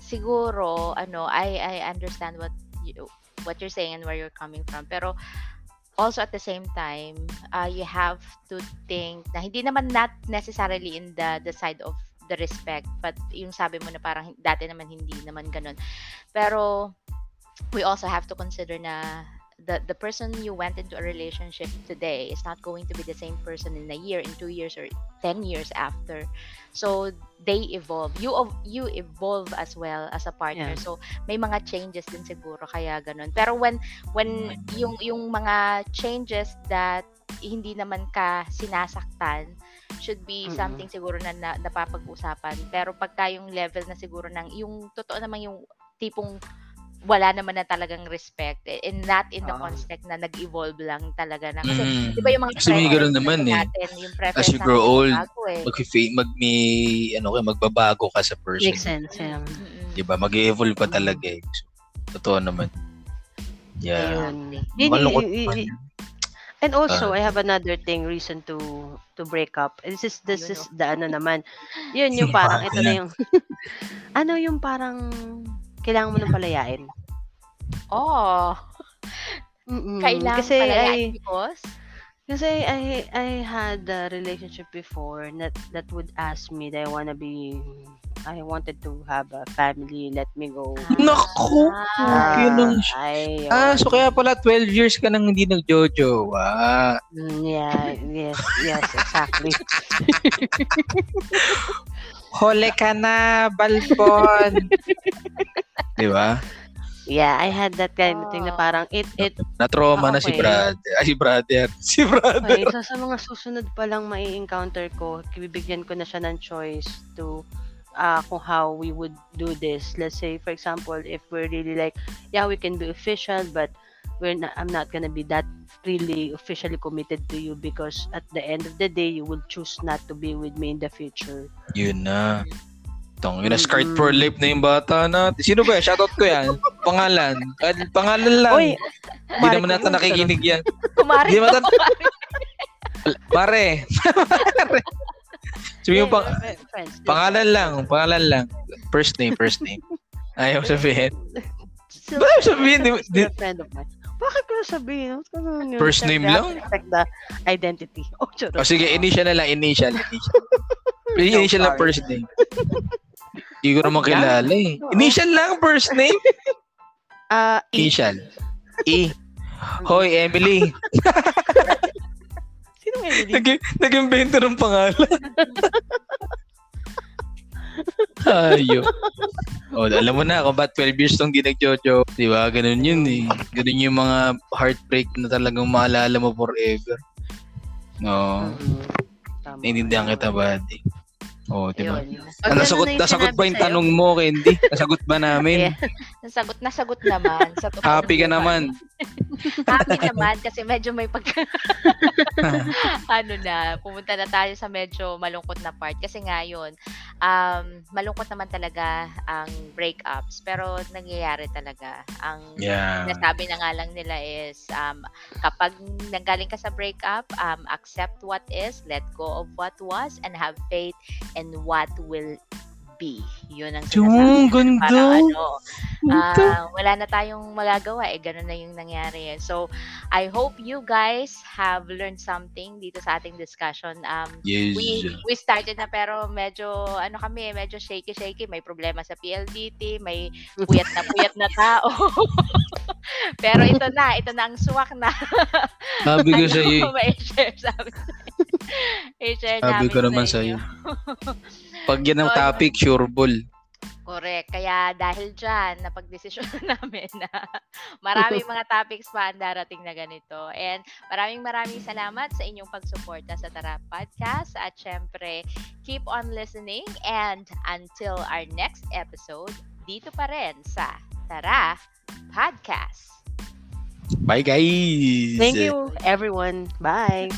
siguro, ano, I I understand what you what you're saying and where you're coming from. Pero, also at the same time, uh, you have to think na hindi naman not necessarily in the the side of the respect, but yung sabi mo na parang dati naman hindi naman ganun. Pero we also have to consider na the the person you went into a relationship today is not going to be the same person in a year, in two years, or ten years after. So they evolve. You you evolve as well as a partner. Yeah. So may mga changes din siguro kaya ganun. Pero when when yung yung mga changes that hindi naman ka sinasaktan should be mm-hmm. something siguro na, na napapag-usapan. Pero pagka yung level na siguro ng yung totoo naman yung tipong wala naman na talagang respect eh, and not in the uh, context na nag-evolve lang talaga na. Kasi mm, di ba yung mga
kasi may ganoon naman eh. natin, yung as you grow old eh. mag, mag may ano kay magbabago ka sa person.
Makes sense yeah.
mm-hmm. di ba? Mag-evolve pa talaga eh. So, totoo naman. Yeah.
Malungkot And also, uh, I have another thing, reason to to break up. This is this is the ano naman. Yun yung parang ito na yung ano yung parang kailangan mo nang palayain.
Oh.
Mm-mm.
Kailangan kasi palayain I, because?
Kasi I I had a relationship before that that would ask me that I wanna be I wanted to have a family, let me go.
Ah. Naku! Ah, yun ay, ah, so kaya pala 12 years ka nang hindi nag-jojo. Ah.
Yeah, yes, yes, exactly.
Hole ka na, balpon. Di ba?
Yeah, I had that kind of thing na parang it it
na-trauma na si brother. Ay, brother. Si brother.
Okay, so sa mga susunod pa lang mai-encounter ko, bibigyan ko na siya ng choice to uh, kung how we would do this. Let's say, for example, if we're really like, yeah, we can be official, but we're not, I'm not gonna be that really officially committed to you because at the end of the day, you will choose not to be with me in the future.
Yun na. Tong, yun na skirt for life na yung bata na. Sino ba? Shoutout ko yan. Pangalan. Pangalan lang. Uy, Hindi naman natin nakikinig yan.
Kumari Hindi naman
Pare. Pare. So, yung pang, pangalan lang, pangalan lang. First name, first name. Ayaw sabihin. Bakit sabihin? Di, di,
friend of mine. Bakit ko sabihin?
First name lang?
Affect the identity. Oh.
Oh, sige, initial na lang. Initial. Initial. initial na first name. Hindi ko naman kilala eh. Initial lang, first name.
Uh.
Initial. E. Hoy, Emily.
Sino Emily? Nag-
nag-invento ng pangalan. Ayo. Oh, alam mo na kung ba't 12 years tong di nag-jojo. Di ba? Ganun yun eh. Ganun yung mga heartbreak na talagang maalala mo forever. Oo.
Mm. Tama.
Naiintindihan kita, buddy. Oo, di ba?
Yun.
Ah, nasagot,
na
nasagot ba yung
sa'yo,
tanong mo, Candy? Nasagot ba namin?
Yeah.
Nasagot na sagot naman. Sa
Happy ka naman.
Happy naman kasi medyo may pag ano na, pumunta na tayo sa medyo malungkot na part kasi ngayon um malungkot naman talaga ang breakups pero nangyayari talaga. Ang
yeah.
Sinasabi na nga lang nila is um, kapag nanggaling ka sa breakup, um, accept what is, let go of what was, and have faith in what will be. Yun ang
Yung
sinasabi.
ganda.
Para ano, ah, wala na tayong magagawa. Eh, ganun na yung nangyari. eh. So, I hope you guys have learned something dito sa ating discussion. Um,
Yes.
we we started na pero medyo ano kami medyo shaky shaky may problema sa PLDT may puyat na puyat na tao pero ito na ito na ang suwak na
Sabi ko sa iyo.
sabi
Sabi
namin
ko naman sa
inyo.
Pag yan ang
So,
topic, sure ball.
Correct. Kaya dahil dyan, napagdesisyon namin na maraming mga topics pa ang darating na ganito. And maraming maraming salamat sa inyong pagsuporta sa Tara Podcast. At syempre, keep on listening. And until our next episode, dito pa rin sa Tara Podcast.
Bye, guys.
Thank you, everyone. Bye.